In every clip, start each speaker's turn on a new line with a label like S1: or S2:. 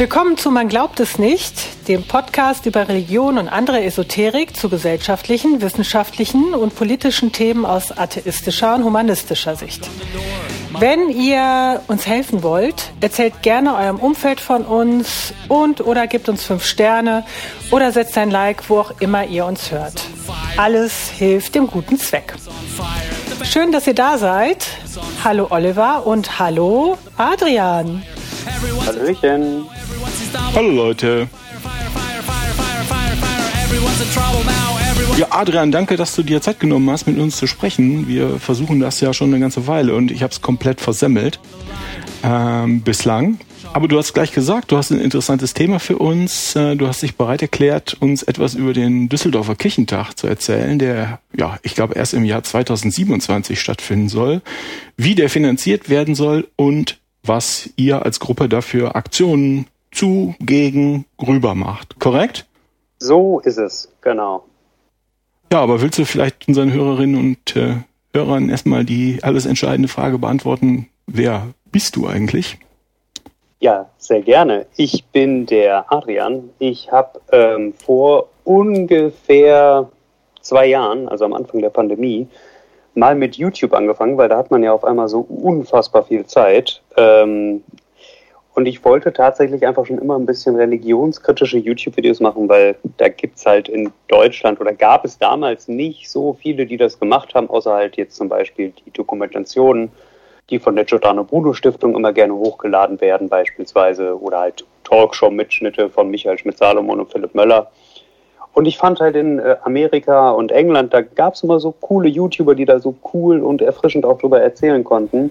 S1: Willkommen zu Man glaubt es nicht, dem Podcast über Religion und andere Esoterik zu gesellschaftlichen, wissenschaftlichen und politischen Themen aus atheistischer und humanistischer Sicht. Wenn ihr uns helfen wollt, erzählt gerne eurem Umfeld von uns und oder gebt uns fünf Sterne oder setzt ein Like, wo auch immer ihr uns hört. Alles hilft dem guten Zweck. Schön, dass ihr da seid. Hallo Oliver und hallo Adrian.
S2: Hallöchen.
S3: Hallo Leute. Ja, Adrian, danke, dass du dir Zeit genommen hast, mit uns zu sprechen. Wir versuchen das ja schon eine ganze Weile und ich habe es komplett versemmelt ähm, bislang. Aber du hast gleich gesagt, du hast ein interessantes Thema für uns. Äh, du hast dich bereit erklärt, uns etwas über den Düsseldorfer Kirchentag zu erzählen, der, ja, ich glaube, erst im Jahr 2027 stattfinden soll, wie der finanziert werden soll und was ihr als Gruppe dafür Aktionen zu, gegen, rüber macht. Korrekt?
S2: So ist es, genau.
S3: Ja, aber willst du vielleicht unseren Hörerinnen und äh, Hörern erstmal die alles entscheidende Frage beantworten, wer bist du eigentlich?
S2: Ja, sehr gerne. Ich bin der Adrian. Ich habe ähm, vor ungefähr zwei Jahren, also am Anfang der Pandemie, mal mit YouTube angefangen, weil da hat man ja auf einmal so unfassbar viel Zeit. Ähm, und ich wollte tatsächlich einfach schon immer ein bisschen religionskritische YouTube-Videos machen, weil da gibt's halt in Deutschland oder gab es damals nicht so viele, die das gemacht haben, außer halt jetzt zum Beispiel die Dokumentationen, die von der Giordano Bruno Stiftung immer gerne hochgeladen werden, beispielsweise, oder halt Talkshow-Mitschnitte von Michael Schmidt-Salomon und Philipp Möller. Und ich fand halt in äh, Amerika und England, da gab's immer so coole YouTuber, die da so cool und erfrischend auch drüber erzählen konnten.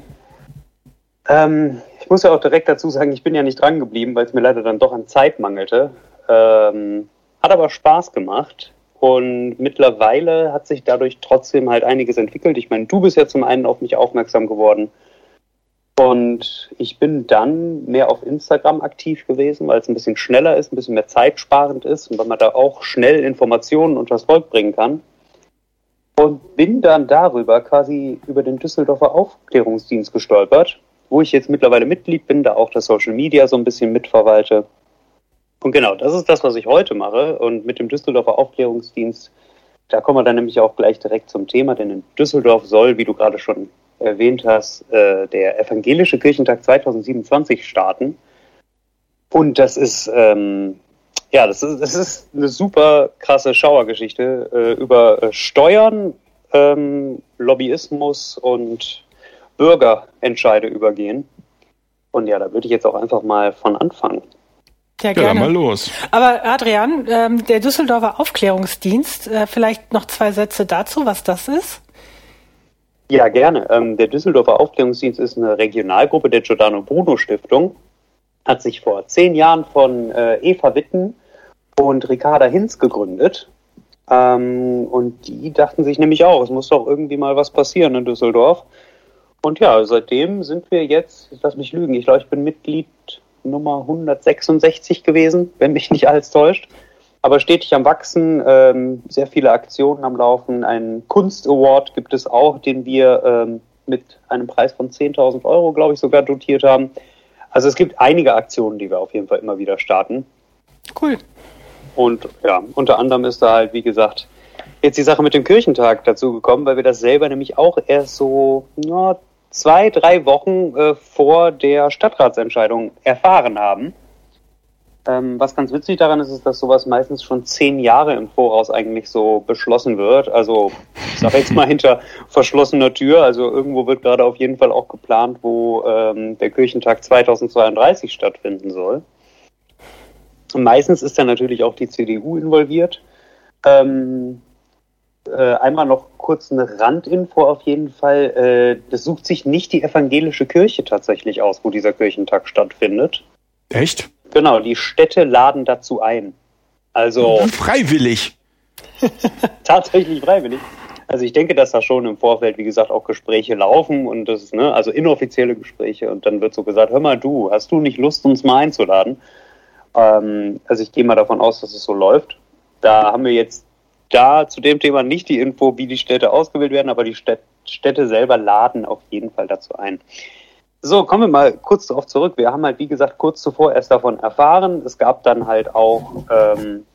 S2: Ähm, ich muss ja auch direkt dazu sagen, ich bin ja nicht dran geblieben, weil es mir leider dann doch an Zeit mangelte. Ähm, hat aber Spaß gemacht. Und mittlerweile hat sich dadurch trotzdem halt einiges entwickelt. Ich meine, du bist ja zum einen auf mich aufmerksam geworden. Und ich bin dann mehr auf Instagram aktiv gewesen, weil es ein bisschen schneller ist, ein bisschen mehr zeitsparend ist und weil man da auch schnell Informationen unters Volk bringen kann. Und bin dann darüber quasi über den Düsseldorfer Aufklärungsdienst gestolpert wo ich jetzt mittlerweile Mitglied bin, da auch das Social Media so ein bisschen mitverwalte. Und genau, das ist das, was ich heute mache. Und mit dem Düsseldorfer Aufklärungsdienst, da kommen wir dann nämlich auch gleich direkt zum Thema, denn in Düsseldorf soll, wie du gerade schon erwähnt hast, äh, der Evangelische Kirchentag 2027 starten. Und das ist, ähm, ja, das ist, das ist eine super krasse Schauergeschichte äh, über Steuern, ähm, Lobbyismus und Bürgerentscheide übergehen. Und ja, da würde ich jetzt auch einfach mal von anfangen.
S1: Ja, gerne. Ja, mal los. Aber Adrian, ähm, der Düsseldorfer Aufklärungsdienst, äh, vielleicht noch zwei Sätze dazu, was das ist?
S2: Ja, gerne. Ähm, der Düsseldorfer Aufklärungsdienst ist eine Regionalgruppe der Giordano Bruno Stiftung, hat sich vor zehn Jahren von äh, Eva Witten und Ricarda Hinz gegründet. Ähm, und die dachten sich nämlich auch, es muss doch irgendwie mal was passieren in Düsseldorf. Und ja, seitdem sind wir jetzt, ich lass mich lügen, ich glaube, ich bin Mitglied Nummer 166 gewesen, wenn mich nicht alles täuscht. Aber stetig am Wachsen, ähm, sehr viele Aktionen am Laufen. Einen Kunst-Award gibt es auch, den wir ähm, mit einem Preis von 10.000 Euro, glaube ich, sogar dotiert haben. Also es gibt einige Aktionen, die wir auf jeden Fall immer wieder starten.
S1: Cool.
S2: Und ja, unter anderem ist da halt, wie gesagt, jetzt die Sache mit dem Kirchentag dazu gekommen, weil wir das selber nämlich auch erst so na, zwei, drei Wochen äh, vor der Stadtratsentscheidung erfahren haben. Ähm, was ganz witzig daran ist, ist, dass sowas meistens schon zehn Jahre im Voraus eigentlich so beschlossen wird. Also ich sage jetzt mal hinter verschlossener Tür. Also irgendwo wird gerade auf jeden Fall auch geplant, wo ähm, der Kirchentag 2032 stattfinden soll. Und meistens ist da natürlich auch die CDU involviert. Ähm, äh, einmal noch kurz eine Randinfo auf jeden Fall. Äh, das sucht sich nicht die evangelische Kirche tatsächlich aus, wo dieser Kirchentag stattfindet.
S3: Echt?
S2: Genau, die Städte laden dazu ein. Also.
S3: Freiwillig.
S2: tatsächlich freiwillig. Also ich denke, dass da schon im Vorfeld, wie gesagt, auch Gespräche laufen und das ist, ne, also inoffizielle Gespräche und dann wird so gesagt, hör mal du, hast du nicht Lust, uns mal einzuladen? Ähm, also ich gehe mal davon aus, dass es so läuft. Da haben wir jetzt da zu dem Thema nicht die Info, wie die Städte ausgewählt werden, aber die Städte selber laden auf jeden Fall dazu ein. So, kommen wir mal kurz darauf zurück. Wir haben halt, wie gesagt, kurz zuvor erst davon erfahren. Es gab dann halt auch ähm,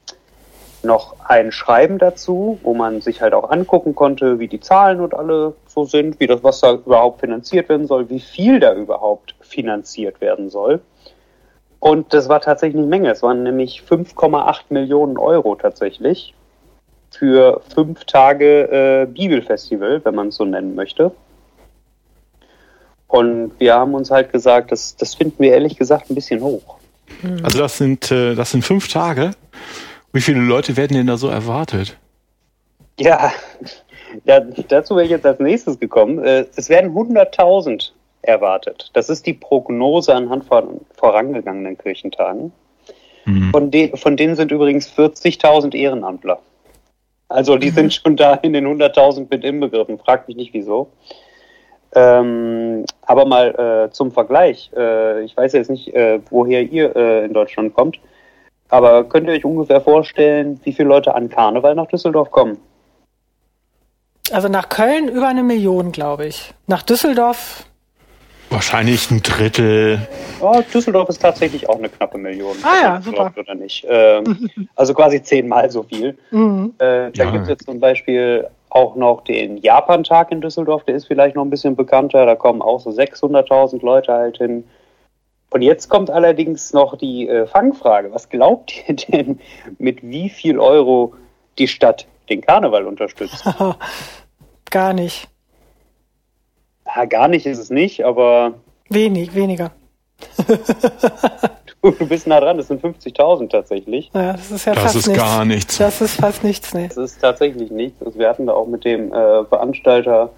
S2: noch ein Schreiben dazu, wo man sich halt auch angucken konnte, wie die Zahlen und alle so sind, wie das, was da überhaupt finanziert werden soll, wie viel da überhaupt finanziert werden soll. Und das war tatsächlich eine Menge. Es waren nämlich 5,8 Millionen Euro tatsächlich für fünf Tage äh, Bibelfestival, wenn man es so nennen möchte. Und wir haben uns halt gesagt, das, das finden wir ehrlich gesagt ein bisschen hoch.
S3: Also das sind, äh, das sind fünf Tage. Wie viele Leute werden denn da so erwartet?
S2: Ja, ja dazu wäre ich jetzt als nächstes gekommen. Äh, es werden 100.000 erwartet. Das ist die Prognose anhand von vorangegangenen Kirchentagen. Mhm. Von, de von denen sind übrigens 40.000 Ehrenamtler. Also die mhm. sind schon da in den 100.000 mit inbegriffen. Fragt mich nicht wieso. Ähm, aber mal äh, zum Vergleich. Äh, ich weiß jetzt nicht, äh, woher ihr äh, in Deutschland kommt. Aber könnt ihr euch ungefähr vorstellen, wie viele Leute an Karneval nach Düsseldorf kommen?
S1: Also nach Köln über eine Million, glaube ich. Nach Düsseldorf
S3: Wahrscheinlich ein Drittel.
S2: Oh, Düsseldorf ist tatsächlich auch eine knappe Million.
S1: Ah ja, super.
S2: Oder nicht. Ähm, also quasi zehnmal so viel. Mhm. Äh, da ja. gibt es jetzt zum Beispiel auch noch den Japan-Tag in Düsseldorf, der ist vielleicht noch ein bisschen bekannter. Da kommen auch so 600.000 Leute halt hin. Und jetzt kommt allerdings noch die äh, Fangfrage. Was glaubt ihr denn, mit wie viel Euro die Stadt den Karneval unterstützt?
S1: Gar nicht.
S2: Ja, gar nicht ist es nicht, aber.
S1: Wenig, weniger.
S2: du, du bist nah dran, das sind 50.000 tatsächlich.
S1: Ja, das ist ja
S3: das
S1: fast
S3: ist
S1: nichts.
S3: gar nichts.
S1: Das ist fast nichts, ne.
S2: Das ist tatsächlich nichts. Also wir hatten da auch mit dem äh, Veranstalter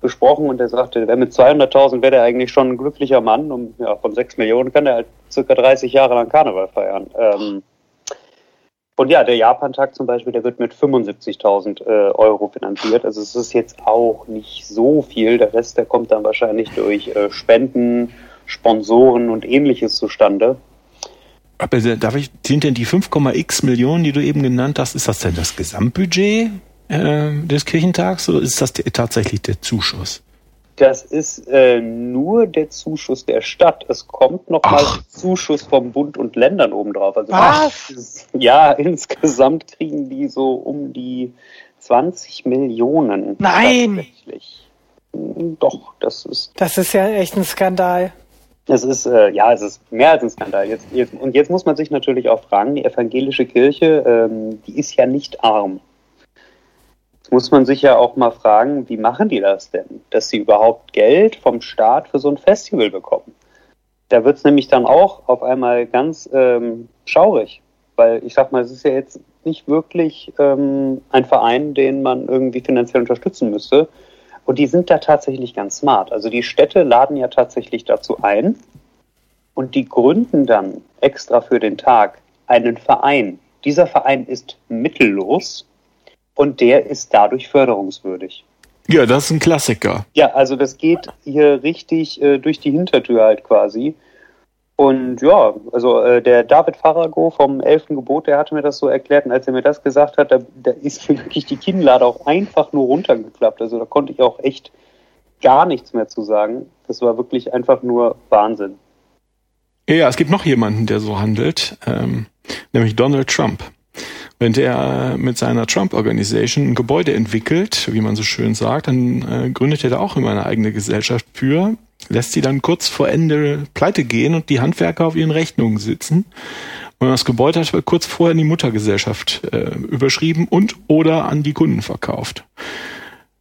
S2: gesprochen und der sagte, wer mit 200.000 wäre der eigentlich schon ein glücklicher Mann. Und ja, von 6 Millionen kann er halt circa 30 Jahre lang Karneval feiern. Ähm, und ja, der Japan-Tag zum Beispiel, der wird mit 75.000 äh, Euro finanziert. Also es ist jetzt auch nicht so viel. Der Rest, der kommt dann wahrscheinlich durch äh, Spenden, Sponsoren und ähnliches zustande.
S3: Aber darf ich, sind denn die 5,x Millionen, die du eben genannt hast, ist das denn das Gesamtbudget äh, des Kirchentags oder ist das der, tatsächlich der Zuschuss?
S2: Das ist äh, nur der Zuschuss der Stadt. Es kommt noch Ach. mal Zuschuss vom Bund und Ländern obendrauf. Also
S1: Was?
S2: ja, insgesamt kriegen die so um die 20 Millionen.
S1: Nein!
S2: Tatsächlich. Hm, doch, das ist.
S1: Das ist ja echt ein Skandal.
S2: Es ist, äh, ja, es ist mehr als ein Skandal. Jetzt, jetzt, und jetzt muss man sich natürlich auch fragen, die evangelische Kirche, ähm, die ist ja nicht arm. Jetzt muss man sich ja auch mal fragen, wie machen die das denn, dass sie überhaupt Geld vom Staat für so ein Festival bekommen? Da wird es nämlich dann auch auf einmal ganz ähm, schaurig, weil ich sag mal, es ist ja jetzt nicht wirklich ähm, ein Verein, den man irgendwie finanziell unterstützen müsste. Und die sind da tatsächlich ganz smart. Also die Städte laden ja tatsächlich dazu ein und die gründen dann extra für den Tag einen Verein. Dieser Verein ist mittellos und der ist dadurch förderungswürdig.
S3: Ja, das ist ein Klassiker.
S2: Ja, also das geht hier richtig äh, durch die Hintertür halt quasi. Und ja, also äh, der David Farago vom Elfen Gebot, der hatte mir das so erklärt und als er mir das gesagt hat, da, da ist mir wirklich die Kinnlade auch einfach nur runtergeklappt. Also da konnte ich auch echt gar nichts mehr zu sagen. Das war wirklich einfach nur Wahnsinn.
S3: Ja, es gibt noch jemanden, der so handelt, ähm, nämlich Donald Trump. Wenn der mit seiner Trump Organization ein Gebäude entwickelt, wie man so schön sagt, dann äh, gründet er da auch immer eine eigene Gesellschaft für, lässt sie dann kurz vor Ende pleite gehen und die Handwerker auf ihren Rechnungen sitzen. Und das Gebäude hat kurz vorher in die Muttergesellschaft äh, überschrieben und oder an die Kunden verkauft.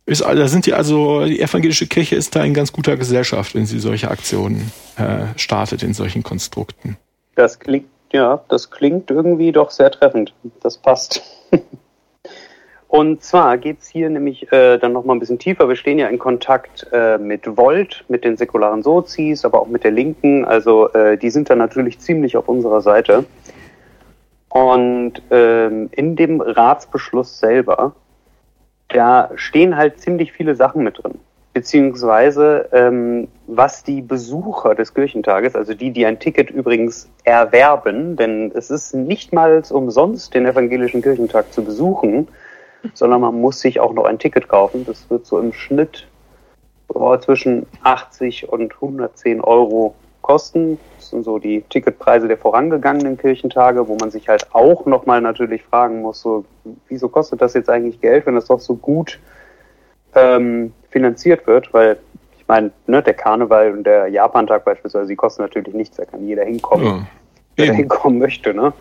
S3: Ist, da sind die also, die evangelische Kirche ist da in ganz guter Gesellschaft, wenn sie solche Aktionen äh, startet in solchen Konstrukten.
S2: Das klingt ja, das klingt irgendwie doch sehr treffend. Das passt. Und zwar geht es hier nämlich äh, dann nochmal ein bisschen tiefer. Wir stehen ja in Kontakt äh, mit Volt, mit den säkularen Sozis, aber auch mit der Linken. Also äh, die sind da natürlich ziemlich auf unserer Seite. Und ähm, in dem Ratsbeschluss selber, da stehen halt ziemlich viele Sachen mit drin beziehungsweise ähm, was die Besucher des Kirchentages, also die, die ein Ticket übrigens erwerben, denn es ist nicht mal umsonst, den evangelischen Kirchentag zu besuchen, sondern man muss sich auch noch ein Ticket kaufen. Das wird so im Schnitt oh, zwischen 80 und 110 Euro kosten. Das sind so die Ticketpreise der vorangegangenen Kirchentage, wo man sich halt auch nochmal natürlich fragen muss, so, wieso kostet das jetzt eigentlich Geld, wenn das doch so gut ähm, finanziert wird, weil ich meine, ne, der Karneval und der Japantag beispielsweise, die kosten natürlich nichts, da kann jeder hinkommen, ja, der hinkommen möchte, ne?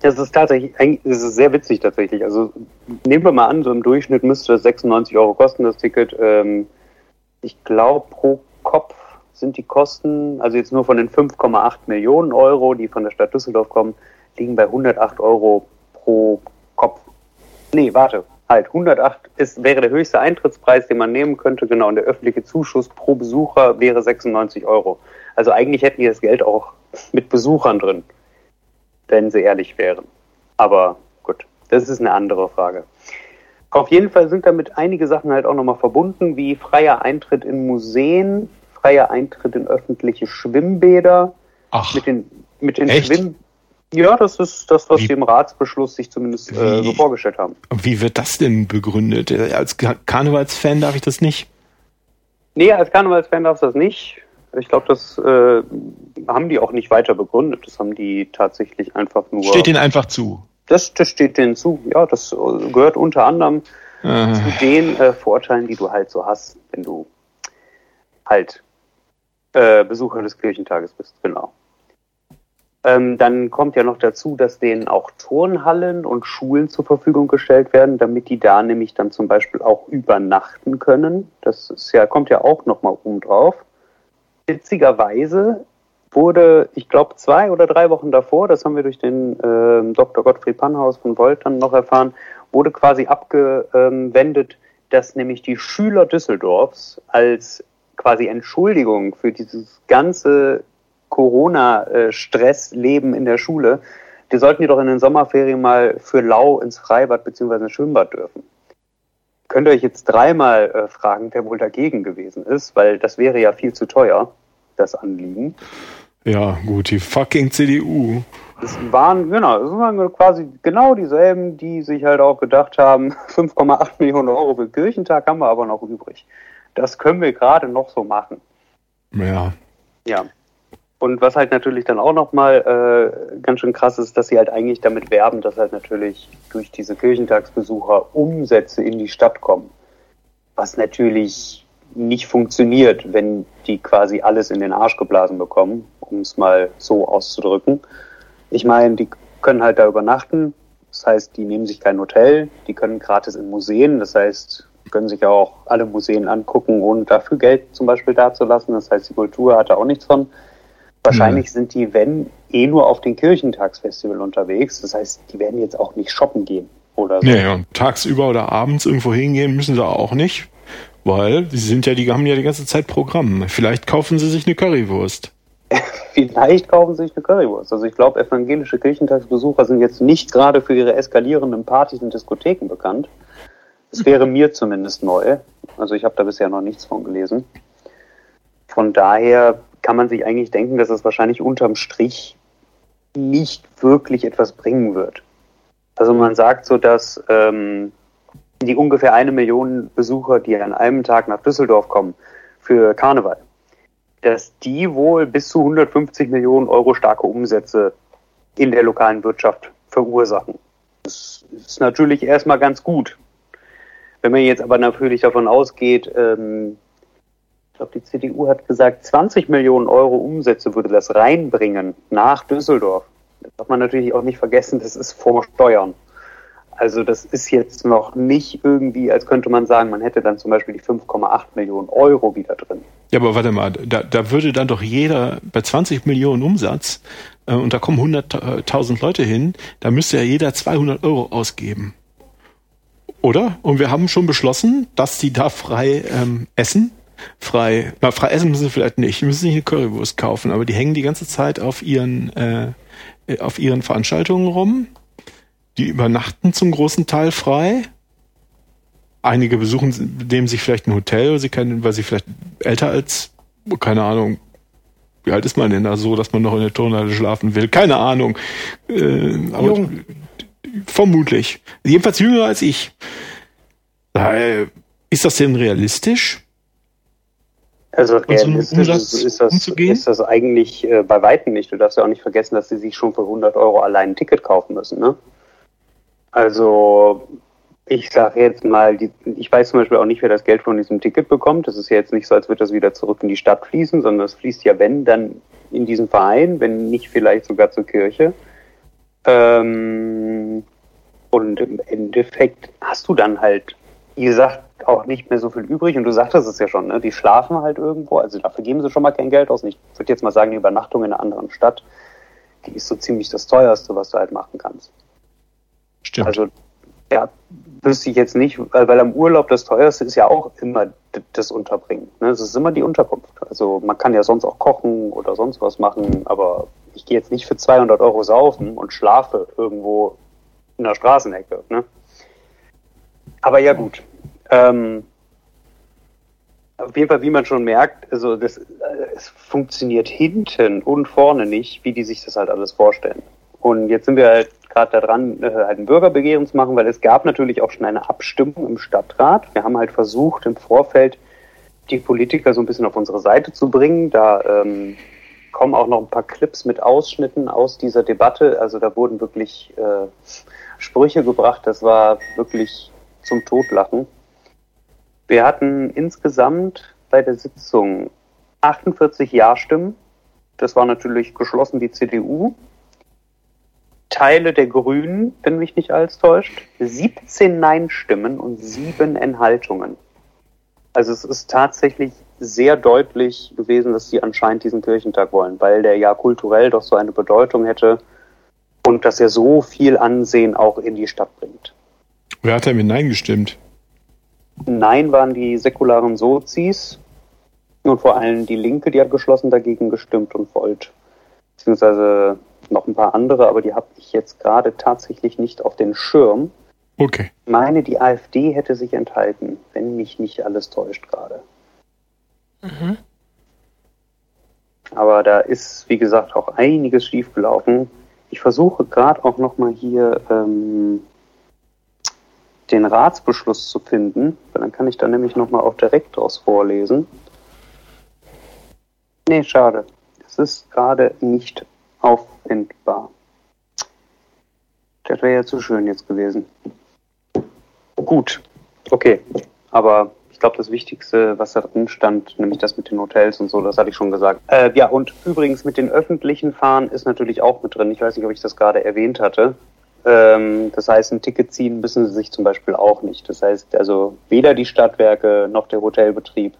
S2: Das ist tatsächlich, das ist sehr witzig tatsächlich. Also nehmen wir mal an, so im Durchschnitt müsste das 96 Euro kosten, das Ticket. Ähm, ich glaube, pro Kopf sind die Kosten, also jetzt nur von den 5,8 Millionen Euro, die von der Stadt Düsseldorf kommen, liegen bei 108 Euro pro Kopf. Nee, warte, halt, 108 ist, wäre der höchste Eintrittspreis, den man nehmen könnte, genau, und der öffentliche Zuschuss pro Besucher wäre 96 Euro. Also eigentlich hätten die das Geld auch mit Besuchern drin wenn sie ehrlich wären. Aber gut, das ist eine andere Frage. Auf jeden Fall sind damit einige Sachen halt auch nochmal verbunden, wie freier Eintritt in Museen, freier Eintritt in öffentliche Schwimmbäder.
S3: Ach,
S2: mit den, mit den Schwimm ja, das ist das, was die im Ratsbeschluss sich zumindest äh, so vorgestellt haben.
S3: Wie wird das denn begründet? Als Karnevalsfan darf ich das nicht?
S2: Nee, als Karnevalsfan darfst du das nicht. Ich glaube, das äh, haben die auch nicht weiter begründet. Das haben die tatsächlich einfach nur.
S3: Steht denen einfach zu.
S2: Das, das steht denen zu. Ja, das äh, gehört unter anderem äh. zu den äh, Vorteilen, die du halt so hast, wenn du halt äh, Besucher des Kirchentages bist. Genau. Ähm, dann kommt ja noch dazu, dass denen auch Turnhallen und Schulen zur Verfügung gestellt werden, damit die da nämlich dann zum Beispiel auch übernachten können. Das ist ja, kommt ja auch nochmal oben drauf witzigerweise wurde, ich glaube, zwei oder drei Wochen davor, das haben wir durch den äh, Dr. Gottfried Pannhaus von Volt dann noch erfahren, wurde quasi abgewendet, dass nämlich die Schüler Düsseldorfs als quasi Entschuldigung für dieses ganze Corona-Stress-Leben in der Schule, die sollten die doch in den Sommerferien mal für lau ins Freibad bzw. ins Schwimmbad dürfen könnt ihr euch jetzt dreimal äh, fragen, wer wohl dagegen gewesen ist, weil das wäre ja viel zu teuer, das Anliegen.
S3: Ja, gut, die fucking CDU.
S2: Es waren, genau, es waren quasi genau dieselben, die sich halt auch gedacht haben, 5,8 Millionen Euro für Kirchentag haben wir aber noch übrig. Das können wir gerade noch so machen.
S3: Ja.
S2: Ja. Und was halt natürlich dann auch nochmal äh, ganz schön krass ist, dass sie halt eigentlich damit werben, dass halt natürlich durch diese Kirchentagsbesucher Umsätze in die Stadt kommen. Was natürlich nicht funktioniert, wenn die quasi alles in den Arsch geblasen bekommen, um es mal so auszudrücken. Ich meine, die können halt da übernachten, das heißt, die nehmen sich kein Hotel, die können gratis in Museen, das heißt, können sich auch alle Museen angucken, ohne dafür Geld zum Beispiel dazulassen. Das heißt, die Kultur hat da auch nichts von. Wahrscheinlich mhm. sind die, wenn, eh nur auf den Kirchentagsfestival unterwegs. Das heißt, die werden jetzt auch nicht shoppen gehen oder so.
S3: Nee, und tagsüber oder abends irgendwo hingehen müssen sie auch nicht, weil sie sind ja, die haben ja die ganze Zeit Programm. Vielleicht kaufen sie sich eine Currywurst.
S2: Vielleicht kaufen sie sich eine Currywurst. Also ich glaube, evangelische Kirchentagsbesucher sind jetzt nicht gerade für ihre eskalierenden Partys und Diskotheken bekannt. Das wäre mir zumindest neu. Also ich habe da bisher noch nichts von gelesen. Von daher kann man sich eigentlich denken, dass es wahrscheinlich unterm Strich nicht wirklich etwas bringen wird. Also man sagt so, dass ähm, die ungefähr eine Million Besucher, die an einem Tag nach Düsseldorf kommen für Karneval, dass die wohl bis zu 150 Millionen Euro starke Umsätze in der lokalen Wirtschaft verursachen. Das ist natürlich erstmal ganz gut. Wenn man jetzt aber natürlich davon ausgeht, ähm, glaube, die CDU hat gesagt, 20 Millionen Euro Umsätze würde das reinbringen nach Düsseldorf. Das darf man natürlich auch nicht vergessen, das ist vor Steuern. Also das ist jetzt noch nicht irgendwie, als könnte man sagen, man hätte dann zum Beispiel die 5,8 Millionen Euro wieder drin.
S3: Ja, aber warte mal, da, da würde dann doch jeder bei 20 Millionen Umsatz äh, und da kommen 100.000 Leute hin, da müsste ja jeder 200 Euro ausgeben. Oder? Und wir haben schon beschlossen, dass die da frei ähm, essen frei. Na, frei essen müssen sie vielleicht nicht. Die müssen sich eine Currywurst kaufen, aber die hängen die ganze Zeit auf ihren, äh, auf ihren Veranstaltungen rum. Die übernachten zum großen Teil frei. Einige besuchen, nehmen sich vielleicht ein Hotel, weil sie, können, weil sie vielleicht älter als, keine Ahnung, wie alt ist man denn da so, dass man noch in der Turnhalle schlafen will? Keine Ahnung. Äh, aber Jung. vermutlich. Jedenfalls jünger als ich. Daher, ist das denn realistisch?
S2: Also realistisch ist, das, ist das eigentlich äh, bei Weitem nicht. Du darfst ja auch nicht vergessen, dass sie sich schon für 100 Euro allein ein Ticket kaufen müssen. Ne? Also ich sage jetzt mal, die, ich weiß zum Beispiel auch nicht, wer das Geld von diesem Ticket bekommt. Das ist ja jetzt nicht so, als würde das wieder zurück in die Stadt fließen, sondern es fließt ja, wenn, dann in diesen Verein, wenn nicht vielleicht sogar zur Kirche. Ähm, und im Endeffekt hast du dann halt, wie gesagt, auch nicht mehr so viel übrig. Und du sagtest es ja schon, ne? die schlafen halt irgendwo. Also dafür geben sie schon mal kein Geld aus. Und ich würde jetzt mal sagen, die Übernachtung in einer anderen Stadt, die ist so ziemlich das teuerste, was du halt machen kannst.
S3: Stimmt.
S2: Also ja, wüsste ich jetzt nicht, weil, weil am Urlaub das teuerste ist ja auch immer das Unterbringen. Ne? Es ist immer die Unterkunft. Also man kann ja sonst auch kochen oder sonst was machen, aber ich gehe jetzt nicht für 200 Euro saufen und schlafe irgendwo in der Straßenecke. Ne? Aber ja gut. Ähm, auf jeden Fall, wie man schon merkt, also das, äh, es funktioniert hinten und vorne nicht, wie die sich das halt alles vorstellen. Und jetzt sind wir halt gerade daran, äh, halt ein Bürgerbegehren zu machen, weil es gab natürlich auch schon eine Abstimmung im Stadtrat. Wir haben halt versucht, im Vorfeld die Politiker so ein bisschen auf unsere Seite zu bringen. Da ähm, kommen auch noch ein paar Clips mit Ausschnitten aus dieser Debatte. Also da wurden wirklich äh, Sprüche gebracht. Das war wirklich zum Totlachen. Wir hatten insgesamt bei der Sitzung 48 Ja-Stimmen. Das war natürlich geschlossen die CDU. Teile der Grünen, wenn mich nicht alles täuscht, 17 Nein-Stimmen und sieben Enthaltungen. Also es ist tatsächlich sehr deutlich gewesen, dass sie anscheinend diesen Kirchentag wollen, weil der ja kulturell doch so eine Bedeutung hätte und dass er so viel Ansehen auch in die Stadt bringt.
S3: Wer hat denn mit Nein gestimmt?
S2: Nein waren die säkularen Sozis und vor allem die Linke, die hat geschlossen dagegen gestimmt und Volt. Beziehungsweise noch ein paar andere, aber die habe ich jetzt gerade tatsächlich nicht auf den Schirm.
S3: Okay.
S2: Ich meine, die AfD hätte sich enthalten, wenn mich nicht alles täuscht gerade. Mhm. Aber da ist, wie gesagt, auch einiges schiefgelaufen. Ich versuche gerade auch nochmal hier ähm, den Ratsbeschluss zu finden, weil dann kann ich da nämlich nochmal auch direkt draus vorlesen. Nee, schade. Es ist gerade nicht auffindbar. Das wäre ja zu schön jetzt gewesen. Gut, okay. Aber ich glaube, das Wichtigste, was da drin stand, nämlich das mit den Hotels und so, das hatte ich schon gesagt. Äh, ja, und übrigens mit den öffentlichen Fahren ist natürlich auch mit drin. Ich weiß nicht, ob ich das gerade erwähnt hatte. Ähm, das heißt, ein Ticket ziehen müssen sie sich zum Beispiel auch nicht. Das heißt, also weder die Stadtwerke noch der Hotelbetrieb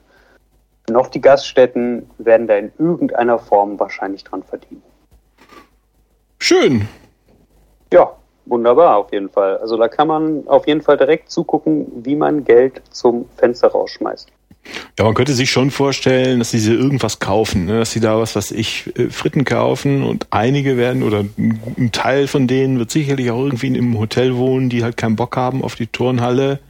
S2: noch die Gaststätten werden da in irgendeiner Form wahrscheinlich dran verdienen.
S3: Schön.
S2: Ja, wunderbar auf jeden Fall. Also da kann man auf jeden Fall direkt zugucken, wie man Geld zum Fenster rausschmeißt.
S3: Ja, man könnte sich schon vorstellen, dass sie irgendwas kaufen, ne? dass sie da was, was ich, äh, Fritten kaufen und einige werden oder ein Teil von denen wird sicherlich auch irgendwie in einem Hotel wohnen, die halt keinen Bock haben auf die Turnhalle.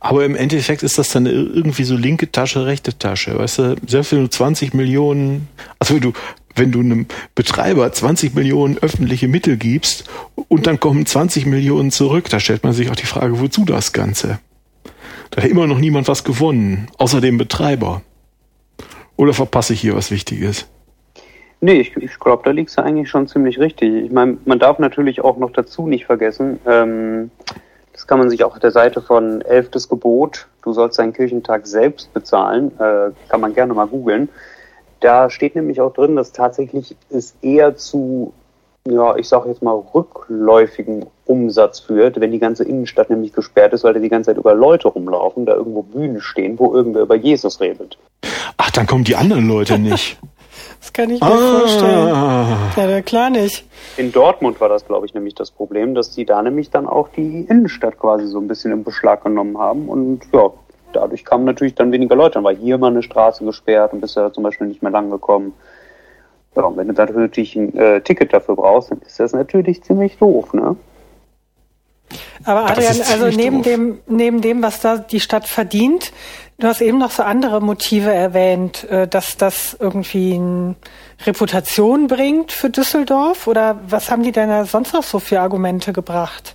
S3: Aber im Endeffekt ist das dann irgendwie so linke Tasche, rechte Tasche. Weißt du, selbst wenn du 20 Millionen, also wenn du, wenn du einem Betreiber 20 Millionen öffentliche Mittel gibst und dann kommen 20 Millionen zurück, da stellt man sich auch die Frage, wozu das Ganze? Da hat immer noch niemand was gewonnen, außer dem Betreiber. Oder verpasse ich hier was Wichtiges?
S2: Nee, ich, ich glaube, da liegst du eigentlich schon ziemlich richtig. Ich meine, man darf natürlich auch noch dazu nicht vergessen, ähm, das kann man sich auch auf der Seite von Elftes Gebot, du sollst deinen Kirchentag selbst bezahlen, äh, kann man gerne mal googeln. Da steht nämlich auch drin, dass tatsächlich es eher zu, ja, ich sage jetzt mal, rückläufigen Umsatz führt, wenn die ganze Innenstadt nämlich gesperrt ist, weil da die ganze Zeit über Leute rumlaufen, da irgendwo Bühnen stehen, wo irgendwer über Jesus redet.
S3: Ach, dann kommen die anderen Leute nicht.
S1: Das kann ich mir ah. vorstellen. Ja, klar nicht.
S2: In Dortmund war das, glaube ich, nämlich das Problem, dass die da nämlich dann auch die Innenstadt quasi so ein bisschen im Beschlag genommen haben und ja, dadurch kamen natürlich dann weniger Leute. Dann war hier mal eine Straße gesperrt und bist ja zum Beispiel nicht mehr lang gekommen. Ja, und wenn du natürlich ein äh, Ticket dafür brauchst, dann ist das natürlich ziemlich doof, ne?
S1: Aber Adrian, also neben doof. dem, neben dem, was da die Stadt verdient, du hast eben noch so andere Motive erwähnt, äh, dass das irgendwie eine Reputation bringt für Düsseldorf oder was haben die denn da sonst noch so für Argumente gebracht?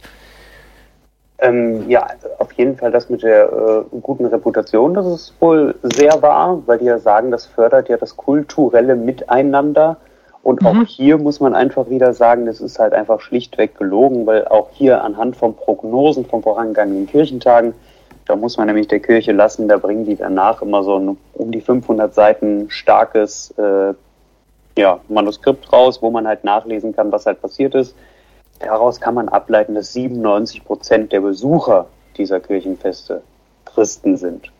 S2: Ähm, ja, auf jeden Fall das mit der äh, guten Reputation, das ist wohl sehr wahr, weil die ja sagen, das fördert ja das kulturelle Miteinander. Und mhm. auch hier muss man einfach wieder sagen, das ist halt einfach schlichtweg gelogen, weil auch hier anhand von Prognosen von vorangegangenen Kirchentagen, da muss man nämlich der Kirche lassen, da bringen die danach immer so ein um die 500 Seiten starkes äh, ja, Manuskript raus, wo man halt nachlesen kann, was halt passiert ist. Daraus kann man ableiten, dass 97 Prozent der Besucher dieser Kirchenfeste Christen sind.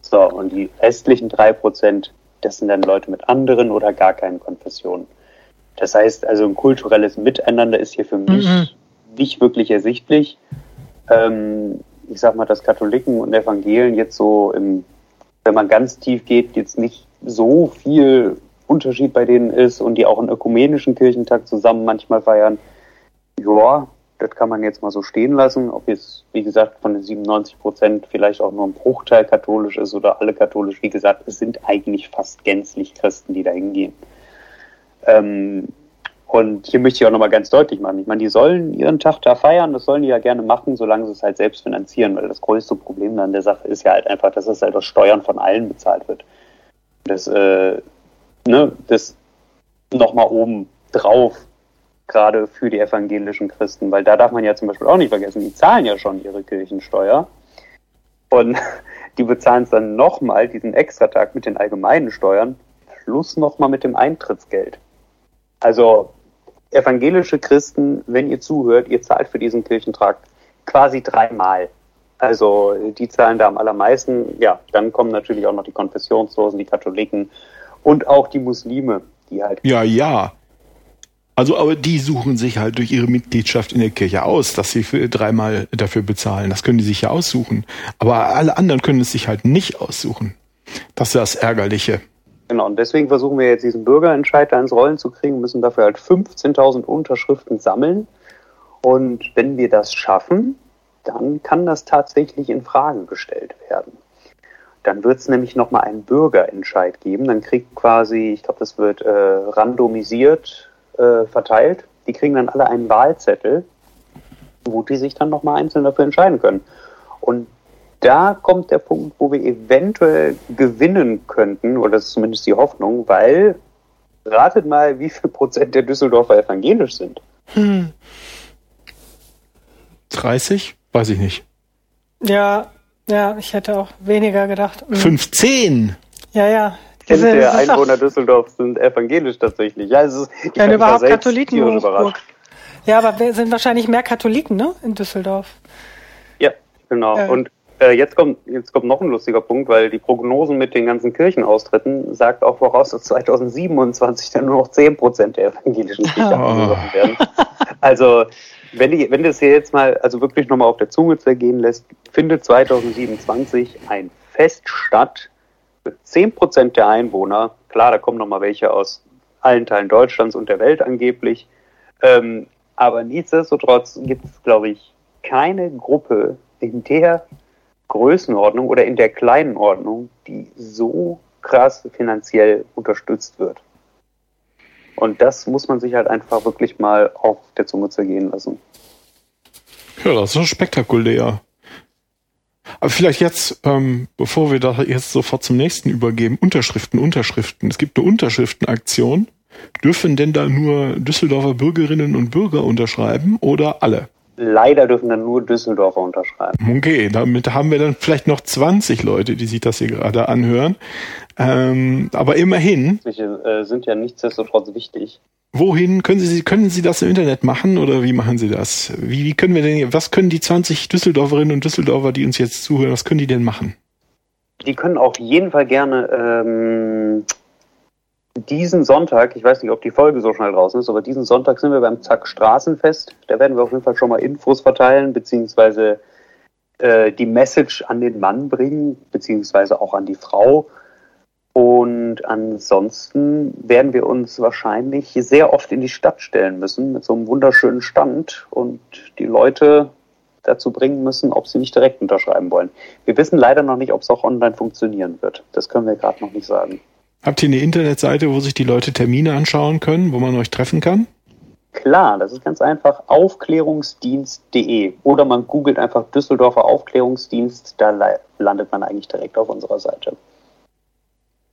S2: So, und die restlichen drei Prozent, das sind dann Leute mit anderen oder gar keinen Konfessionen. Das heißt, also ein kulturelles Miteinander ist hier für mich mhm. nicht wirklich ersichtlich. Ähm, ich sag mal, dass Katholiken und Evangelien jetzt so im, wenn man ganz tief geht, jetzt nicht so viel Unterschied bei denen ist und die auch einen ökumenischen Kirchentag zusammen manchmal feiern ja, das kann man jetzt mal so stehen lassen. Ob jetzt, wie gesagt, von den 97 Prozent vielleicht auch nur ein Bruchteil katholisch ist oder alle katholisch, wie gesagt, es sind eigentlich fast gänzlich Christen, die da hingehen. Ähm, und hier möchte ich auch nochmal ganz deutlich machen. Ich meine, die sollen ihren Tag da feiern, das sollen die ja gerne machen, solange sie es halt selbst finanzieren, weil das größte Problem an der Sache ist ja halt einfach, dass es halt aus Steuern von allen bezahlt wird. Das, äh, ne, das nochmal oben drauf gerade für die evangelischen Christen, weil da darf man ja zum Beispiel auch nicht vergessen, die zahlen ja schon ihre Kirchensteuer und die bezahlen es dann nochmal, diesen Extratag mit den allgemeinen Steuern, plus nochmal mit dem Eintrittsgeld. Also evangelische Christen, wenn ihr zuhört, ihr zahlt für diesen Kirchentrakt quasi dreimal. Also die zahlen da am allermeisten. Ja, dann kommen natürlich auch noch die Konfessionslosen, die Katholiken und auch die Muslime, die halt.
S3: Ja, ja. Also, aber die suchen sich halt durch ihre Mitgliedschaft in der Kirche aus, dass sie für dreimal dafür bezahlen. Das können die sich ja aussuchen. Aber alle anderen können es sich halt nicht aussuchen. Das ist das Ärgerliche.
S2: Genau, und deswegen versuchen wir jetzt diesen Bürgerentscheid da ins Rollen zu kriegen, müssen dafür halt 15.000 Unterschriften sammeln. Und wenn wir das schaffen, dann kann das tatsächlich in Frage gestellt werden. Dann wird es nämlich nochmal einen Bürgerentscheid geben. Dann kriegt quasi, ich glaube, das wird äh, randomisiert äh, verteilt. Die kriegen dann alle einen Wahlzettel, wo die sich dann nochmal einzeln dafür entscheiden können. Und da kommt der Punkt, wo wir eventuell gewinnen könnten, oder das ist zumindest die Hoffnung, weil ratet mal, wie viel Prozent der Düsseldorfer evangelisch sind. Hm.
S3: 30? Weiß ich nicht.
S1: Ja, ja, ich hätte auch weniger gedacht.
S3: 15?
S1: Ja, ja,
S2: Prozent der Einwohner Düsseldorfs sind evangelisch tatsächlich. Ja, es ist,
S1: ich überhaupt Katholiken überrascht. Ja, aber wir sind wahrscheinlich mehr Katholiken, ne, in Düsseldorf.
S2: Ja, genau. Äh. Und äh, jetzt kommt jetzt kommt noch ein lustiger Punkt, weil die Prognosen mit den ganzen Kirchenaustritten sagt auch voraus, dass 2027 dann nur noch 10 Prozent der evangelischen Kirche oh. werden. Also wenn, die, wenn das hier jetzt mal also wirklich nochmal auf der Zunge zergehen lässt, findet 2027 ein Fest statt, 10 Prozent der Einwohner, klar, da kommen noch mal welche aus allen Teilen Deutschlands und der Welt angeblich, ähm, aber nichtsdestotrotz gibt es, glaube ich, keine Gruppe in der Größenordnung oder in der kleinen Ordnung, die so krass finanziell unterstützt wird. Und das muss man sich halt einfach wirklich mal auf der Zunge zergehen lassen.
S3: Ja, das ist spektakulär. Aber vielleicht jetzt, ähm, bevor wir da jetzt sofort zum nächsten übergeben, Unterschriften, Unterschriften. Es gibt eine Unterschriftenaktion. Dürfen denn da nur Düsseldorfer Bürgerinnen und Bürger unterschreiben oder alle?
S2: Leider dürfen dann nur Düsseldorfer unterschreiben.
S3: Okay, damit haben wir dann vielleicht noch 20 Leute, die sich das hier gerade anhören. Ähm, aber immerhin.
S2: Äh, sind ja nichtsdestotrotz wichtig.
S3: Wohin können Sie, können Sie das im Internet machen oder wie machen Sie das? Wie, wie können wir denn, was können die 20 Düsseldorferinnen und Düsseldorfer, die uns jetzt zuhören, was können die denn machen?
S2: Die können auf jeden Fall gerne ähm, diesen Sonntag, ich weiß nicht, ob die Folge so schnell draußen ist, aber diesen Sonntag sind wir beim Zack Straßenfest. Da werden wir auf jeden Fall schon mal Infos verteilen, beziehungsweise äh, die Message an den Mann bringen, beziehungsweise auch an die Frau und ansonsten werden wir uns wahrscheinlich sehr oft in die Stadt stellen müssen mit so einem wunderschönen Stand und die Leute dazu bringen müssen, ob sie nicht direkt unterschreiben wollen. Wir wissen leider noch nicht, ob es auch online funktionieren wird. Das können wir gerade noch nicht sagen.
S3: Habt ihr eine Internetseite, wo sich die Leute Termine anschauen können, wo man euch treffen kann?
S2: Klar, das ist ganz einfach aufklärungsdienst.de oder man googelt einfach Düsseldorfer Aufklärungsdienst, da landet man eigentlich direkt auf unserer Seite.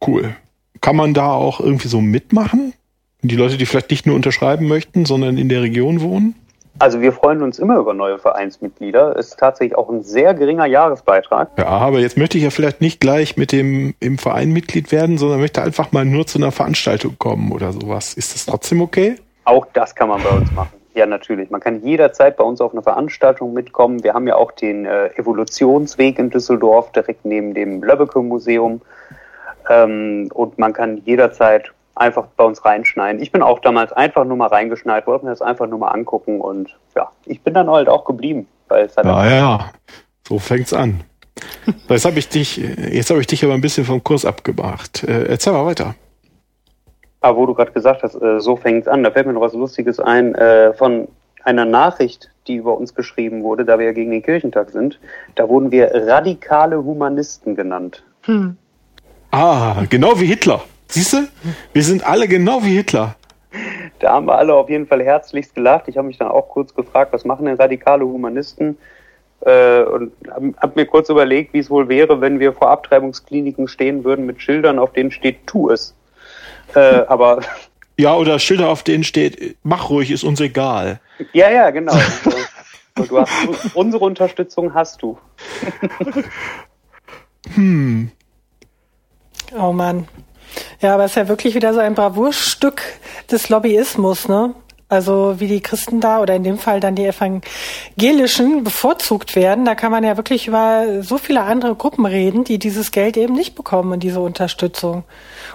S3: Cool. Kann man da auch irgendwie so mitmachen? Die Leute, die vielleicht nicht nur unterschreiben möchten, sondern in der Region wohnen?
S2: Also wir freuen uns immer über neue Vereinsmitglieder. Ist tatsächlich auch ein sehr geringer Jahresbeitrag.
S3: Ja, aber jetzt möchte ich ja vielleicht nicht gleich mit dem im Verein Mitglied werden, sondern möchte einfach mal nur zu einer Veranstaltung kommen oder sowas. Ist das trotzdem okay?
S2: Auch das kann man bei uns machen. Ja, natürlich. Man kann jederzeit bei uns auf eine Veranstaltung mitkommen. Wir haben ja auch den äh, Evolutionsweg in Düsseldorf direkt neben dem Löbbeke Museum. Ähm, und man kann jederzeit einfach bei uns reinschneiden. Ich bin auch damals einfach nur mal reingeschneit, wollte mir das einfach nur mal angucken und ja, ich bin dann halt auch geblieben. Weil es halt
S3: ja, ja, so fängt's an. jetzt habe ich dich, jetzt habe ich dich aber ein bisschen vom Kurs abgebracht. Äh, erzähl mal weiter.
S2: Aber wo du gerade gesagt hast, äh, so fängt's an, da fällt mir noch was Lustiges ein äh, von einer Nachricht, die über uns geschrieben wurde, da wir ja gegen den Kirchentag sind. Da wurden wir radikale Humanisten genannt. Hm.
S3: Ah, genau wie Hitler. Siehst du? Wir sind alle genau wie Hitler.
S2: Da haben wir alle auf jeden Fall herzlichst gelacht. Ich habe mich dann auch kurz gefragt, was machen denn radikale Humanisten? Äh, und habe hab mir kurz überlegt, wie es wohl wäre, wenn wir vor Abtreibungskliniken stehen würden mit Schildern, auf denen steht, tu es. Äh, aber
S3: ja, oder Schilder, auf denen steht, mach ruhig, ist uns egal.
S2: Ja, ja, genau. du hast, unsere Unterstützung hast du.
S1: hm. Oh Mann. Ja, aber es ist ja wirklich wieder so ein Bravourstück des Lobbyismus, ne? Also wie die Christen da oder in dem Fall dann die Evangelischen bevorzugt werden, da kann man ja wirklich über so viele andere Gruppen reden, die dieses Geld eben nicht bekommen und diese Unterstützung.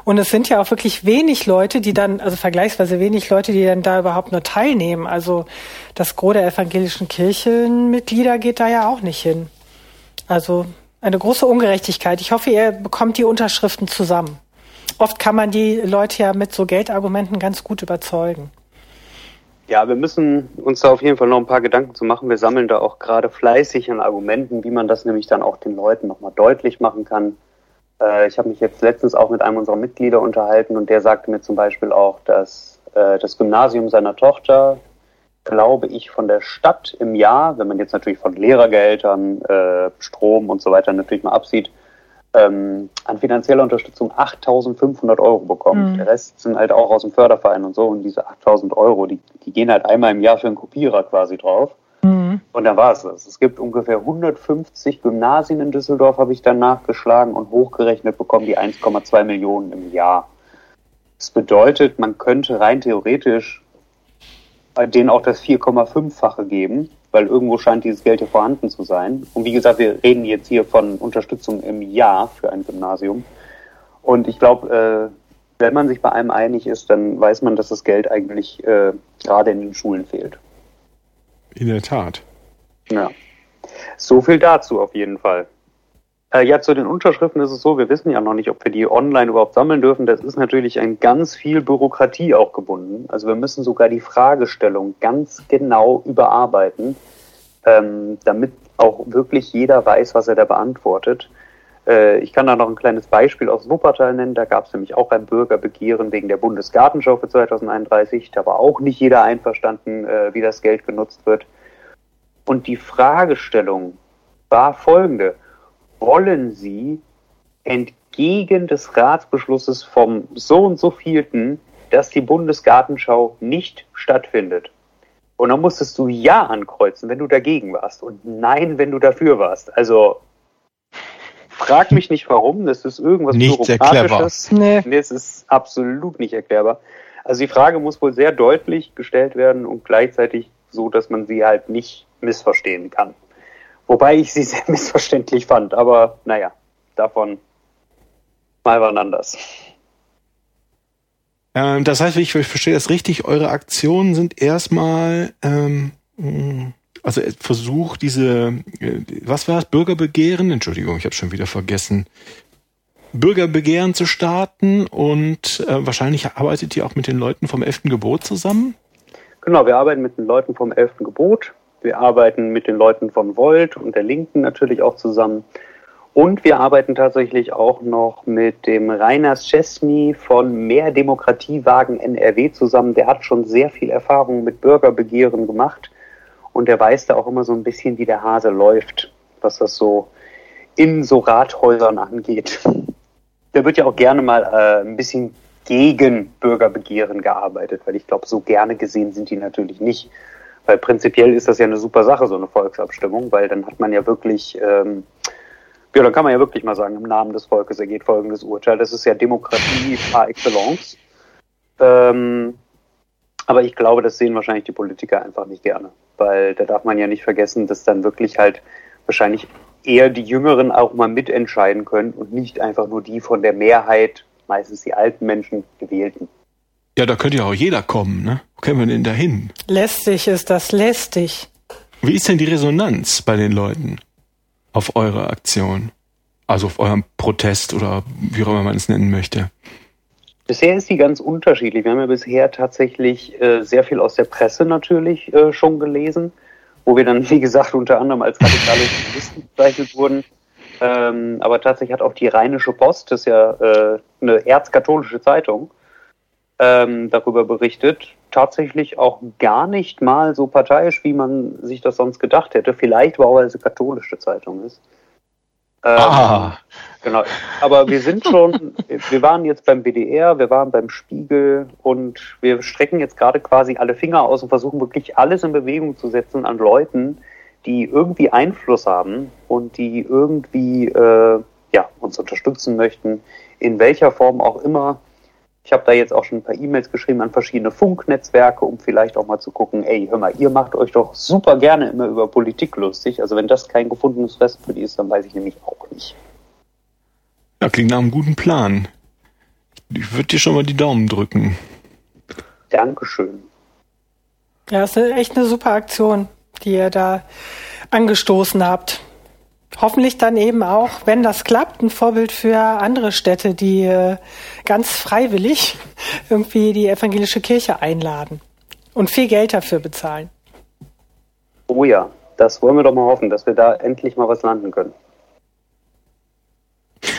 S1: Und es sind ja auch wirklich wenig Leute, die dann, also vergleichsweise wenig Leute, die dann da überhaupt nur teilnehmen. Also das Gros der evangelischen Kirchenmitglieder geht da ja auch nicht hin. Also eine große Ungerechtigkeit. Ich hoffe, ihr bekommt die Unterschriften zusammen oft kann man die Leute ja mit so Geldargumenten ganz gut überzeugen.
S2: Ja, wir müssen uns da auf jeden Fall noch ein paar Gedanken zu machen. Wir sammeln da auch gerade fleißig an Argumenten, wie man das nämlich dann auch den Leuten nochmal deutlich machen kann. Äh, ich habe mich jetzt letztens auch mit einem unserer Mitglieder unterhalten und der sagte mir zum Beispiel auch, dass äh, das Gymnasium seiner Tochter, glaube ich, von der Stadt im Jahr, wenn man jetzt natürlich von Lehrergeldern, äh, Strom und so weiter natürlich mal absieht, ähm, an finanzieller Unterstützung 8.500 Euro bekommen. Mhm. Der Rest sind halt auch aus dem Förderverein und so. Und diese 8.000 Euro, die, die gehen halt einmal im Jahr für einen Kopierer quasi drauf. Mhm. Und dann war es das. Es gibt ungefähr 150 Gymnasien in Düsseldorf, habe ich dann nachgeschlagen und hochgerechnet bekommen die 1,2 Millionen im Jahr. Das bedeutet, man könnte rein theoretisch denen auch das 4,5-fache geben weil irgendwo scheint dieses Geld hier vorhanden zu sein. Und wie gesagt, wir reden jetzt hier von Unterstützung im Jahr für ein Gymnasium. Und ich glaube, äh, wenn man sich bei einem einig ist, dann weiß man, dass das Geld eigentlich äh, gerade in den Schulen fehlt.
S3: In der Tat.
S2: Ja. So viel dazu auf jeden Fall. Äh, ja, zu den Unterschriften ist es so, wir wissen ja noch nicht, ob wir die online überhaupt sammeln dürfen. Das ist natürlich an ganz viel Bürokratie auch gebunden. Also wir müssen sogar die Fragestellung ganz genau überarbeiten, ähm, damit auch wirklich jeder weiß, was er da beantwortet. Äh, ich kann da noch ein kleines Beispiel aus Wuppertal nennen. Da gab es nämlich auch ein Bürgerbegehren wegen der Bundesgartenschau für 2031. Da war auch nicht jeder einverstanden, äh, wie das Geld genutzt wird. Und die Fragestellung war folgende wollen Sie entgegen des Ratsbeschlusses vom so und so vielten, dass die Bundesgartenschau nicht stattfindet. Und dann musstest du Ja ankreuzen, wenn du dagegen warst und Nein, wenn du dafür warst. Also frag mich nicht warum, das ist irgendwas
S3: nicht Bürokratisches.
S2: Nee. nee, es ist absolut nicht erklärbar. Also die Frage muss wohl sehr deutlich gestellt werden und gleichzeitig so, dass man sie halt nicht missverstehen kann. Wobei ich sie sehr missverständlich fand, aber naja, davon mal wann anders.
S3: Ähm, das heißt, ich verstehe das richtig, eure Aktionen sind erstmal ähm, also Versuch, diese, äh, was war es, Bürgerbegehren, Entschuldigung, ich habe schon wieder vergessen, Bürgerbegehren zu starten und äh, wahrscheinlich arbeitet ihr auch mit den Leuten vom 11. Gebot zusammen?
S2: Genau, wir arbeiten mit den Leuten vom 11. Gebot wir arbeiten mit den Leuten von Volt und der Linken natürlich auch zusammen. Und wir arbeiten tatsächlich auch noch mit dem Rainer Szczesny von Mehr Demokratiewagen NRW zusammen. Der hat schon sehr viel Erfahrung mit Bürgerbegehren gemacht und der weiß da auch immer so ein bisschen, wie der Hase läuft, was das so in so Rathäusern angeht. Da wird ja auch gerne mal äh, ein bisschen gegen Bürgerbegehren gearbeitet, weil ich glaube, so gerne gesehen sind die natürlich nicht. Weil prinzipiell ist das ja eine super Sache, so eine Volksabstimmung, weil dann hat man ja wirklich ähm, ja, dann kann man ja wirklich mal sagen, im Namen des Volkes ergeht folgendes Urteil. Das ist ja Demokratie par excellence. Ähm, aber ich glaube, das sehen wahrscheinlich die Politiker einfach nicht gerne. Weil da darf man ja nicht vergessen, dass dann wirklich halt wahrscheinlich eher die Jüngeren auch mal mitentscheiden können und nicht einfach nur die von der Mehrheit, meistens die alten Menschen, gewählten.
S3: Ja, da könnte ja auch jeder kommen, ne? Wo kämen wir denn da hin?
S1: Lästig ist das, lästig.
S3: Wie ist denn die Resonanz bei den Leuten? auf eure Aktion? Also auf eurem Protest oder wie auch immer man es nennen möchte?
S2: Bisher ist sie ganz unterschiedlich. Wir haben ja bisher tatsächlich äh, sehr viel aus der Presse natürlich äh, schon gelesen, wo wir dann, wie gesagt, unter anderem als radikale Journalisten bezeichnet wurden. Ähm, aber tatsächlich hat auch die Rheinische Post, das ist ja äh, eine erzkatholische Zeitung, ähm, darüber berichtet. Tatsächlich auch gar nicht mal so parteiisch, wie man sich das sonst gedacht hätte. Vielleicht, weil es eine katholische Zeitung ist.
S3: Ähm, ah.
S2: Genau. Aber wir sind schon, wir waren jetzt beim BDR, wir waren beim Spiegel und wir strecken jetzt gerade quasi alle Finger aus und versuchen wirklich alles in Bewegung zu setzen an Leuten, die irgendwie Einfluss haben und die irgendwie äh, ja, uns unterstützen möchten, in welcher Form auch immer. Ich habe da jetzt auch schon ein paar E-Mails geschrieben an verschiedene Funknetzwerke, um vielleicht auch mal zu gucken, ey, hör mal, ihr macht euch doch super gerne immer über Politik lustig. Also wenn das kein gefundenes Fest für die ist, dann weiß ich nämlich auch nicht.
S3: Ja, klingt nach einem guten Plan. Ich würde dir schon mal die Daumen drücken.
S2: Dankeschön.
S1: Ja, ist echt eine super Aktion, die ihr da angestoßen habt hoffentlich dann eben auch, wenn das klappt, ein Vorbild für andere Städte, die äh, ganz freiwillig irgendwie die evangelische Kirche einladen und viel Geld dafür bezahlen.
S2: Oh ja, das wollen wir doch mal hoffen, dass wir da endlich mal was landen können.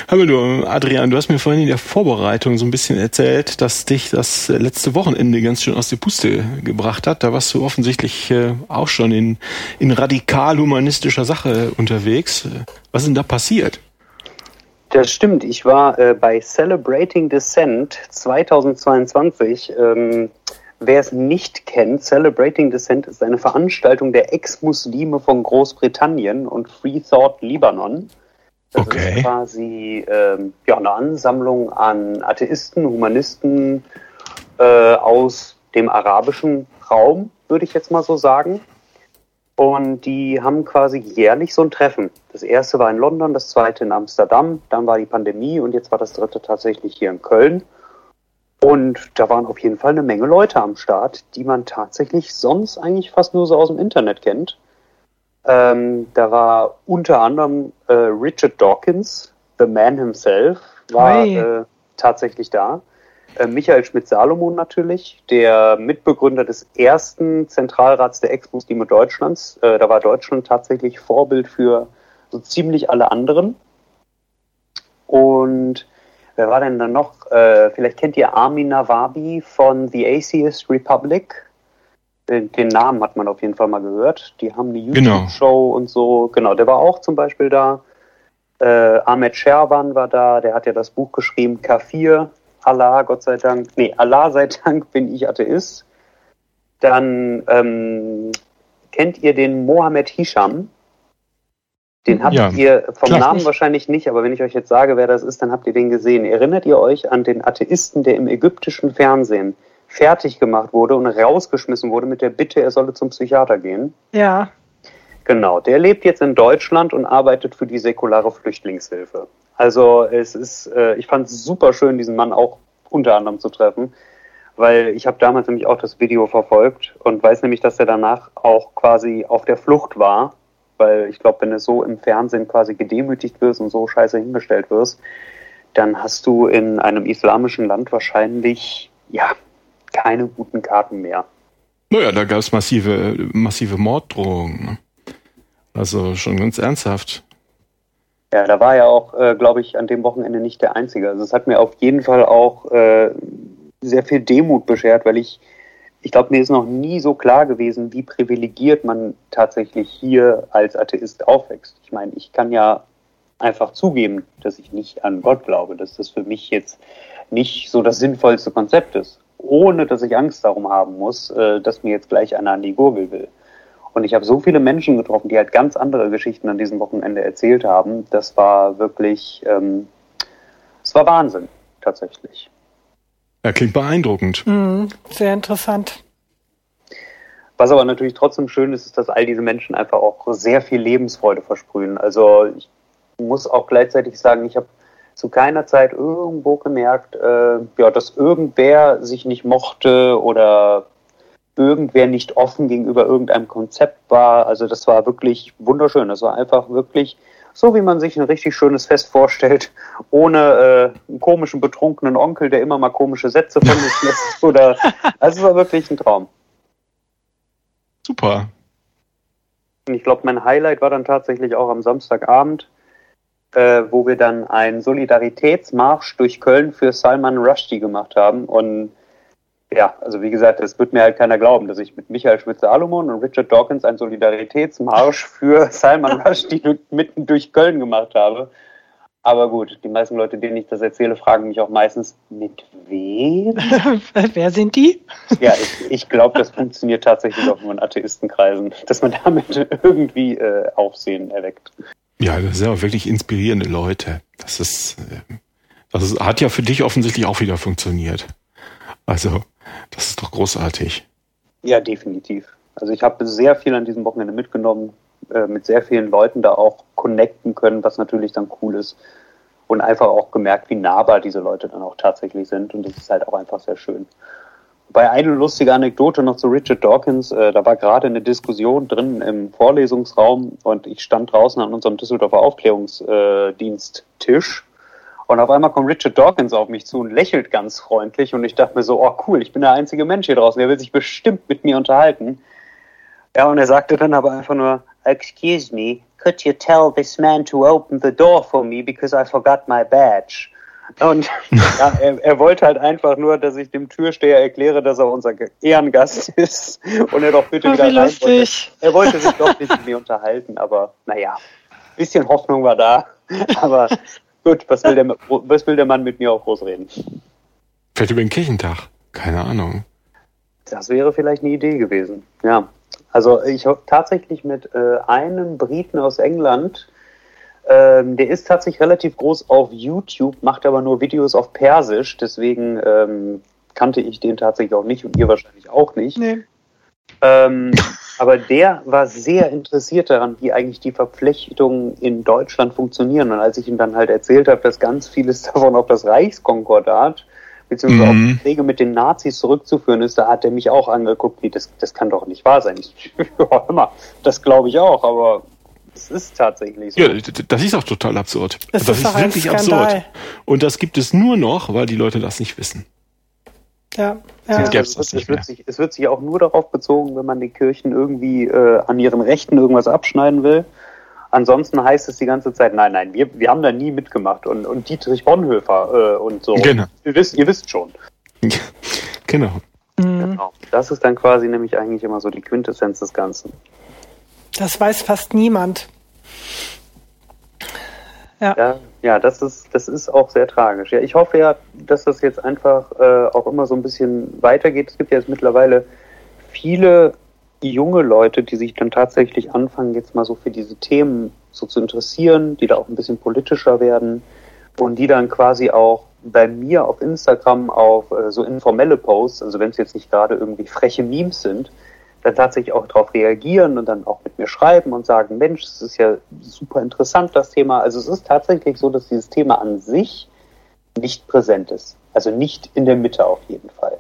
S3: Hör du, Adrian, du hast mir vorhin in der Vorbereitung so ein bisschen erzählt, dass dich das letzte Wochenende ganz schön aus der Puste gebracht hat. Da warst du offensichtlich äh, auch schon in, in radikal humanistischer Sache unterwegs. Was ist denn da passiert?
S2: Das stimmt. Ich war äh, bei Celebrating Descent 2022. Ähm, wer es nicht kennt, Celebrating Descent ist eine Veranstaltung der Ex-Muslime von Großbritannien und Free Thought Libanon. Das okay. ist quasi ähm, ja, eine Ansammlung an Atheisten, Humanisten äh, aus dem arabischen Raum, würde ich jetzt mal so sagen. Und die haben quasi jährlich so ein Treffen. Das erste war in London, das zweite in Amsterdam, dann war die Pandemie und jetzt war das dritte tatsächlich hier in Köln. Und da waren auf jeden Fall eine Menge Leute am Start, die man tatsächlich sonst eigentlich fast nur so aus dem Internet kennt. Ähm, da war unter anderem äh, Richard Dawkins, the man himself, war äh, tatsächlich da. Äh, Michael Schmidt-Salomon natürlich, der Mitbegründer des ersten Zentralrats der Ex-Muslime Deutschlands. Äh, da war Deutschland tatsächlich Vorbild für so ziemlich alle anderen. Und wer war denn dann noch? Äh, vielleicht kennt ihr Armin Nawabi von The Atheist Republic den, den, Namen hat man auf jeden Fall mal gehört. Die haben eine genau. YouTube-Show genau. und so. Genau, der war auch zum Beispiel da. Äh, Ahmed Sherban war da, der hat ja das Buch geschrieben, K4, Allah, Gott sei Dank, nee, Allah sei Dank bin ich Atheist. Dann ähm, kennt ihr den Mohammed Hisham? Den habt ja, ihr vom. Namen wahrscheinlich nicht, aber wenn ich euch jetzt sage, wer das ist, dann habt ihr den gesehen. Erinnert ihr euch an den Atheisten, der im ägyptischen Fernsehen fertig gemacht wurde und rausgeschmissen wurde mit der Bitte, er solle zum Psychiater gehen.
S1: Ja.
S2: Genau, der lebt jetzt in Deutschland und arbeitet für die säkulare Flüchtlingshilfe. Also es ist, äh, ich fand es super schön, diesen Mann auch unter anderem zu treffen, weil ich habe damals nämlich auch das Video verfolgt und weiß nämlich, dass er danach auch quasi auf der Flucht war, weil ich glaube, wenn du so im Fernsehen quasi gedemütigt wirst und so scheiße hingestellt wirst, dann hast du in einem islamischen Land wahrscheinlich, ja, keine guten Karten mehr.
S3: Naja, da gab es massive, massive Morddrohungen. Ne? Also schon ganz ernsthaft.
S2: Ja, da war ja auch, äh, glaube ich, an dem Wochenende nicht der Einzige. Also es hat mir auf jeden Fall auch äh, sehr viel Demut beschert, weil ich, ich glaube, mir ist noch nie so klar gewesen, wie privilegiert man tatsächlich hier als Atheist aufwächst. Ich meine, ich kann ja einfach zugeben, dass ich nicht an Gott glaube, dass das für mich jetzt nicht so das sinnvollste Konzept ist, ohne dass ich Angst darum haben muss, äh, dass mir jetzt gleich einer an die Gurgel will. Und ich habe so viele Menschen getroffen, die halt ganz andere Geschichten an diesem Wochenende erzählt haben. Das war wirklich, ähm, es war Wahnsinn, tatsächlich.
S3: Ja, klingt beeindruckend.
S1: Mhm, sehr interessant.
S2: Was aber natürlich trotzdem schön ist, ist, dass all diese Menschen einfach auch sehr viel Lebensfreude versprühen. Also ich muss auch gleichzeitig sagen, ich habe zu keiner Zeit irgendwo gemerkt, äh, ja, dass irgendwer sich nicht mochte oder irgendwer nicht offen gegenüber irgendeinem Konzept war. Also das war wirklich wunderschön. Das war einfach wirklich so, wie man sich ein richtig schönes Fest vorstellt, ohne äh, einen komischen, betrunkenen Onkel, der immer mal komische Sätze von sich lässt. Oder also es war wirklich ein Traum.
S3: Super.
S2: Ich glaube, mein Highlight war dann tatsächlich auch am Samstagabend, äh, wo wir dann einen Solidaritätsmarsch durch Köln für Salman Rushdie gemacht haben. Und ja, also wie gesagt, es wird mir halt keiner glauben, dass ich mit Michael Schwitze-Alomon und Richard Dawkins einen Solidaritätsmarsch für Salman Rushdie mitten durch Köln gemacht habe. Aber gut, die meisten Leute, denen ich das erzähle, fragen mich auch meistens, mit wem?
S1: Wer sind die?
S2: Ja, ich, ich glaube, das funktioniert tatsächlich auch nur in Atheistenkreisen, dass man damit irgendwie äh, Aufsehen erweckt.
S3: Ja, das sind auch wirklich inspirierende Leute. Das ist, äh, das ist, hat ja für dich offensichtlich auch wieder funktioniert. Also, das ist doch großartig.
S2: Ja, definitiv. Also ich habe sehr viel an diesem Wochenende mitgenommen, äh, mit sehr vielen Leuten da auch connecten können, was natürlich dann cool ist. Und einfach auch gemerkt, wie nahbar diese Leute dann auch tatsächlich sind. Und das ist halt auch einfach sehr schön. Bei eine lustige Anekdote noch zu Richard Dawkins. Äh, da war gerade eine Diskussion drin im Vorlesungsraum und ich stand draußen an unserem Düsseldorfer Aufklärungsdiensttisch und auf einmal kommt Richard Dawkins auf mich zu und lächelt ganz freundlich. Und ich dachte mir so, oh cool, ich bin der einzige Mensch hier draußen, der will sich bestimmt mit mir unterhalten. Ja, und er sagte dann aber einfach nur, excuse me, could you tell this man to open the door for me because I forgot my badge? Und ja, er, er, wollte halt einfach nur, dass ich dem Türsteher erkläre, dass er unser Ehrengast ist und er doch bitte oh, wieder rein wollte. Er wollte sich doch nicht mit mir unterhalten, aber naja, bisschen Hoffnung war da. Aber Gut, was will, der, was will der Mann mit mir auch groß reden?
S3: Vielleicht über den Kirchentag. Keine Ahnung.
S2: Das wäre vielleicht eine Idee gewesen. Ja. Also ich habe tatsächlich mit äh, einem Briten aus England, ähm, der ist tatsächlich relativ groß auf YouTube, macht aber nur Videos auf Persisch, deswegen ähm, kannte ich den tatsächlich auch nicht und ihr wahrscheinlich auch nicht. Nee. Ähm, aber der war sehr interessiert daran, wie eigentlich die Verflechtungen in Deutschland funktionieren. Und als ich ihm dann halt erzählt habe, dass ganz vieles davon auf das Reichskonkordat beziehungsweise mhm. auf Wege mit den Nazis zurückzuführen ist, da hat er mich auch angeguckt, wie das, das kann doch nicht wahr sein. Ich, ja, immer, das glaube ich auch, aber es ist tatsächlich so.
S3: Ja, das ist auch total absurd. Das, das ist, ist wirklich absurd. Und das gibt es nur noch, weil die Leute das nicht wissen.
S2: Ja, ja. Also es, wird, es, wird sich, es wird sich auch nur darauf bezogen, wenn man die Kirchen irgendwie äh, an ihren Rechten irgendwas abschneiden will. Ansonsten heißt es die ganze Zeit, nein, nein, wir, wir haben da nie mitgemacht. Und, und Dietrich Bonhoeffer äh, und so.
S3: Genau.
S2: Ihr wisst, ihr wisst schon.
S3: genau.
S2: Mhm. genau. Das ist dann quasi nämlich eigentlich immer so die Quintessenz des Ganzen.
S1: Das weiß fast niemand.
S2: Ja. ja. Ja, das ist, das ist auch sehr tragisch. Ja, ich hoffe ja, dass das jetzt einfach äh, auch immer so ein bisschen weitergeht. Es gibt ja jetzt mittlerweile viele junge Leute, die sich dann tatsächlich anfangen, jetzt mal so für diese Themen so zu interessieren, die da auch ein bisschen politischer werden und die dann quasi auch bei mir auf Instagram auf äh, so informelle Posts, also wenn es jetzt nicht gerade irgendwie freche Memes sind, dann tatsächlich auch darauf reagieren und dann auch mit mir schreiben und sagen, Mensch, das ist ja super interessant, das Thema. Also es ist tatsächlich so, dass dieses Thema an sich nicht präsent ist. Also nicht in der Mitte auf jeden Fall.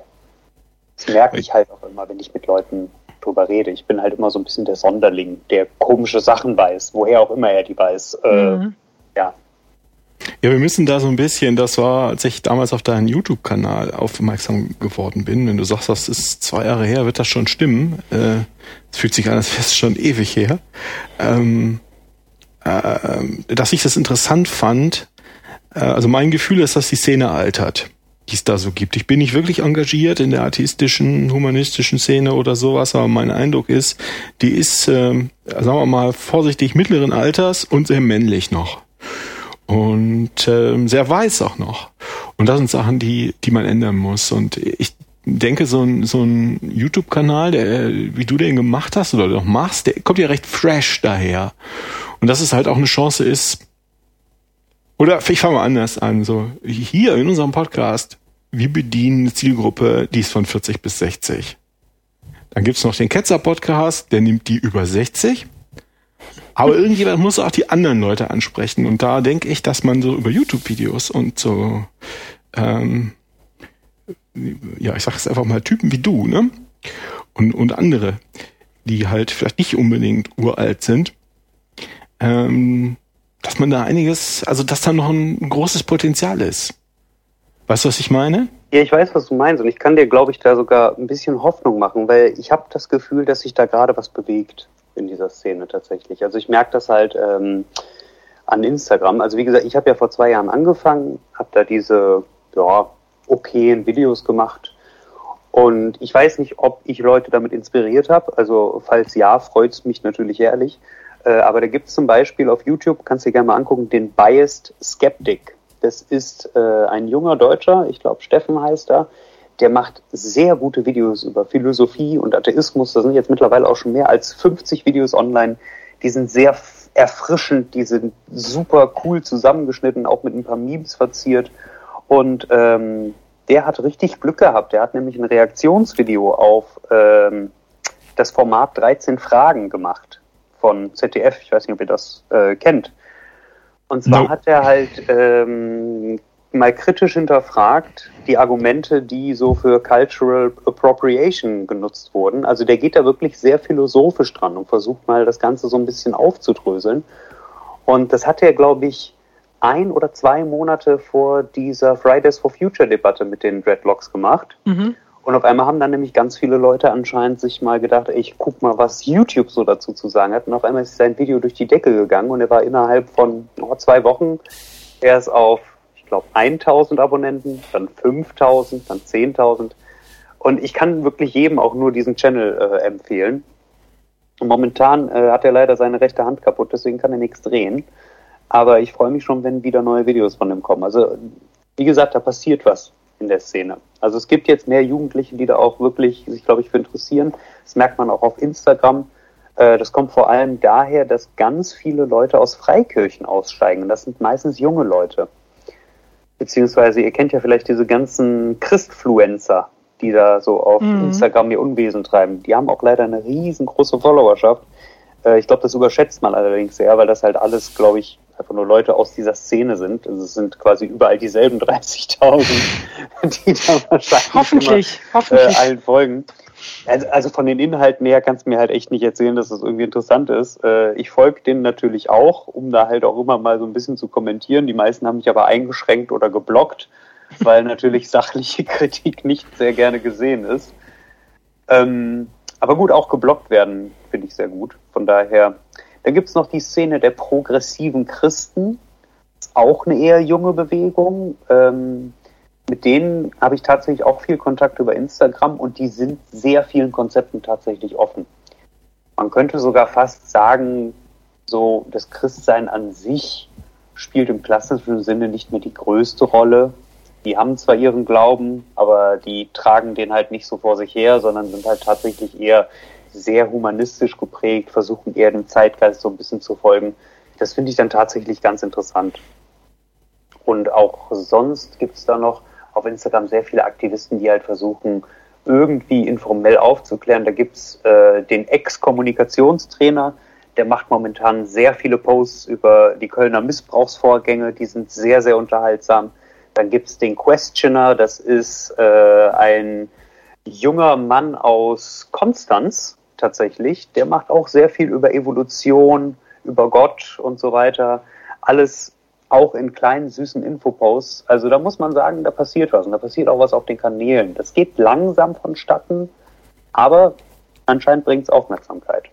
S2: Das merke ich halt auch immer, wenn ich mit Leuten drüber rede. Ich bin halt immer so ein bisschen der Sonderling, der komische Sachen weiß, woher auch immer er die weiß. Äh, mhm. ja,
S3: ja, wir müssen da so ein bisschen, das war, als ich damals auf deinen YouTube-Kanal aufmerksam geworden bin, wenn du sagst, das ist zwei Jahre her, wird das schon stimmen. Äh, es fühlt sich an, als wäre es schon ewig her. Ähm, äh, dass ich das interessant fand. Äh, also mein Gefühl ist, dass die Szene altert, die es da so gibt. Ich bin nicht wirklich engagiert in der atheistischen, humanistischen Szene oder sowas, aber mein Eindruck ist, die ist, äh, sagen wir mal, vorsichtig mittleren Alters und sehr männlich noch. Und äh, sehr weiß auch noch. Und das sind Sachen, die, die man ändern muss. Und ich denke, so ein, so ein YouTube-Kanal, der, wie du den gemacht hast oder noch machst, der kommt ja recht fresh daher. Und dass es halt auch eine Chance ist, oder ich fange mal anders an, so hier in unserem Podcast, wir bedienen eine Zielgruppe, die ist von 40 bis 60. Dann gibt's noch den Ketzer-Podcast, der nimmt die über 60. Aber irgendjemand muss auch die anderen Leute ansprechen. Und da denke ich, dass man so über YouTube-Videos und so ähm, ja, ich sag es einfach mal, Typen wie du, ne? Und, und andere, die halt vielleicht nicht unbedingt uralt sind, ähm, dass man da einiges, also dass da noch ein großes Potenzial ist. Weißt du, was ich meine?
S2: Ja, ich weiß, was du meinst und ich kann dir, glaube ich, da sogar ein bisschen Hoffnung machen, weil ich habe das Gefühl, dass sich da gerade was bewegt in dieser Szene tatsächlich. Also ich merke das halt ähm, an Instagram. Also wie gesagt, ich habe ja vor zwei Jahren angefangen, habe da diese ja, okayen Videos gemacht. Und ich weiß nicht, ob ich Leute damit inspiriert habe. Also falls ja, freut es mich natürlich ehrlich. Äh, aber da gibt es zum Beispiel auf YouTube, kannst du dir gerne mal angucken, den Biased Skeptic. Das ist äh, ein junger Deutscher, ich glaube Steffen heißt er, der macht sehr gute Videos über Philosophie und Atheismus. Da sind jetzt mittlerweile auch schon mehr als 50 Videos online. Die sind sehr erfrischend, die sind super cool zusammengeschnitten, auch mit ein paar Memes verziert. Und ähm, der hat richtig Glück gehabt. Der hat nämlich ein Reaktionsvideo auf ähm, das Format 13 Fragen gemacht von ZDF. Ich weiß nicht, ob ihr das äh, kennt. Und zwar no. hat er halt ähm, mal kritisch hinterfragt die Argumente, die so für Cultural Appropriation genutzt wurden. Also der geht da wirklich sehr philosophisch dran und versucht mal das Ganze so ein bisschen aufzudröseln. Und das hat er, glaube ich, ein oder zwei Monate vor dieser Fridays for Future Debatte mit den Dreadlocks gemacht. Mhm. Und auf einmal haben dann nämlich ganz viele Leute anscheinend sich mal gedacht, ey, ich guck mal, was YouTube so dazu zu sagen hat. Und auf einmal ist sein Video durch die Decke gegangen und er war innerhalb von oh, zwei Wochen erst auf, ich glaube, 1000 Abonnenten, dann 5000, dann 10.000. Und ich kann wirklich jedem auch nur diesen Channel äh, empfehlen. Und momentan äh, hat er leider seine rechte Hand kaputt, deswegen kann er nichts drehen. Aber ich freue mich schon, wenn wieder neue Videos von ihm kommen. Also, wie gesagt, da passiert was in der Szene. Also es gibt jetzt mehr Jugendliche, die da auch wirklich sich, glaube ich, für interessieren. Das merkt man auch auf Instagram. Äh, das kommt vor allem daher, dass ganz viele Leute aus Freikirchen aussteigen. Das sind meistens junge Leute. Beziehungsweise, ihr kennt ja vielleicht diese ganzen Christfluencer, die da so auf mhm. Instagram ihr Unwesen treiben. Die haben auch leider eine riesengroße Followerschaft. Äh, ich glaube, das überschätzt man allerdings sehr, weil das halt alles, glaube ich, einfach nur Leute aus dieser Szene sind. Also es sind quasi überall dieselben 30.000, die da wahrscheinlich
S1: hoffentlich,
S2: immer,
S1: hoffentlich.
S2: Äh, allen folgen. Also, also von den Inhalten her kannst du mir halt echt nicht erzählen, dass das irgendwie interessant ist. Äh, ich folge denen natürlich auch, um da halt auch immer mal so ein bisschen zu kommentieren. Die meisten haben mich aber eingeschränkt oder geblockt, weil natürlich sachliche Kritik nicht sehr gerne gesehen ist. Ähm, aber gut, auch geblockt werden finde ich sehr gut. Von daher dann gibt es noch die Szene der progressiven Christen. Ist auch eine eher junge Bewegung. Ähm, mit denen habe ich tatsächlich auch viel Kontakt über Instagram und die sind sehr vielen Konzepten tatsächlich offen. Man könnte sogar fast sagen, so das Christsein an sich spielt im klassischen Sinne nicht mehr die größte Rolle. Die haben zwar ihren Glauben, aber die tragen den halt nicht so vor sich her, sondern sind halt tatsächlich eher sehr humanistisch geprägt, versuchen eher dem Zeitgeist so ein bisschen zu folgen. Das finde ich dann tatsächlich ganz interessant. Und auch sonst gibt es da noch auf Instagram sehr viele Aktivisten, die halt versuchen, irgendwie informell aufzuklären. Da gibt's äh, den Ex-Kommunikationstrainer, der macht momentan sehr viele Posts über die Kölner Missbrauchsvorgänge, die sind sehr, sehr unterhaltsam. Dann gibt's den Questioner, das ist äh, ein junger Mann aus Konstanz, tatsächlich. Der macht auch sehr viel über Evolution, über Gott und so weiter. Alles auch in kleinen, süßen Infoposts. Also da muss man sagen, da passiert was. Und da passiert auch was auf den Kanälen. Das geht langsam vonstatten, aber anscheinend bringt es Aufmerksamkeit.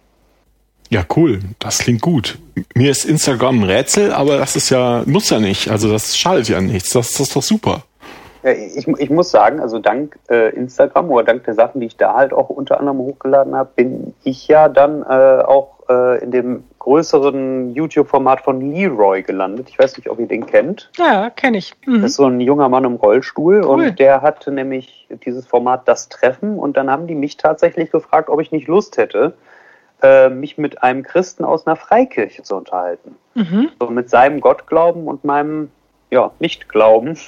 S3: Ja, cool. Das klingt gut. Mir ist Instagram ein Rätsel, aber das ist ja, muss ja nicht. Also das schadet ja nichts. Das, das ist doch super.
S2: Ja, ich, ich muss sagen, also dank äh, Instagram oder dank der Sachen, die ich da halt auch unter anderem hochgeladen habe, bin ich ja dann äh, auch äh, in dem größeren YouTube-Format von Leroy gelandet. Ich weiß nicht, ob ihr den kennt.
S1: Ja, kenne ich.
S2: Mhm. Das ist so ein junger Mann im Rollstuhl cool. und der hatte nämlich dieses Format Das Treffen und dann haben die mich tatsächlich gefragt, ob ich nicht Lust hätte, äh, mich mit einem Christen aus einer Freikirche zu unterhalten. Mhm. So mit seinem Gottglauben und meinem ja, Nichtglauben.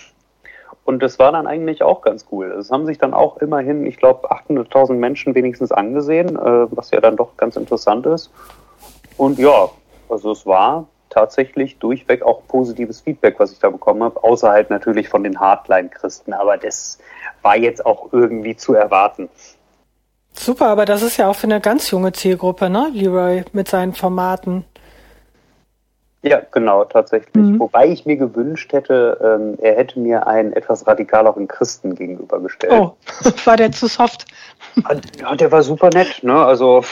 S2: Und das war dann eigentlich auch ganz cool. Es haben sich dann auch immerhin, ich glaube, 800.000 Menschen wenigstens angesehen, äh, was ja dann doch ganz interessant ist. Und ja, also es war tatsächlich durchweg auch positives Feedback, was ich da bekommen habe, außer halt natürlich von den Hardline-Christen, aber das war jetzt auch irgendwie zu erwarten.
S1: Super, aber das ist ja auch für eine ganz junge Zielgruppe, ne, Leroy, mit seinen Formaten.
S2: Ja, genau, tatsächlich. Mhm. Wobei ich mir gewünscht hätte, ähm, er hätte mir einen etwas radikaleren Christen gegenübergestellt. Oh,
S1: war der zu soft?
S2: Ja, der war super nett, ne? Also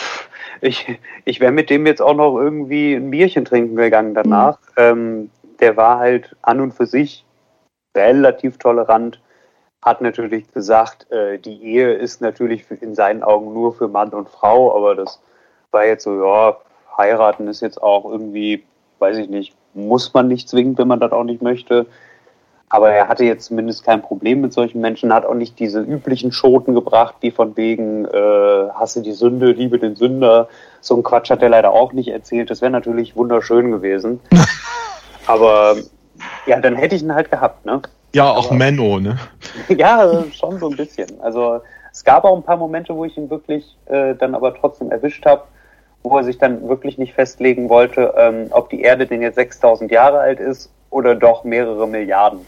S2: ich, ich wäre mit dem jetzt auch noch irgendwie ein Bierchen trinken gegangen danach. Mhm. Ähm, der war halt an und für sich relativ tolerant, hat natürlich gesagt, äh, die Ehe ist natürlich in seinen Augen nur für Mann und Frau, aber das war jetzt so, ja, heiraten ist jetzt auch irgendwie weiß ich nicht, muss man nicht zwingend, wenn man das auch nicht möchte. Aber er hatte jetzt zumindest kein Problem mit solchen Menschen, hat auch nicht diese üblichen Schoten gebracht, wie von wegen äh, hasse die Sünde, liebe den Sünder. So ein Quatsch hat er leider auch nicht erzählt. Das wäre natürlich wunderschön gewesen. Aber ja, dann hätte ich ihn halt gehabt, ne?
S3: Ja, auch aber, Menno, ne?
S2: ja, schon so ein bisschen. Also es gab auch ein paar Momente, wo ich ihn wirklich äh, dann aber trotzdem erwischt habe wo er sich dann wirklich nicht festlegen wollte, ähm, ob die Erde denn jetzt 6000 Jahre alt ist oder doch mehrere Milliarden.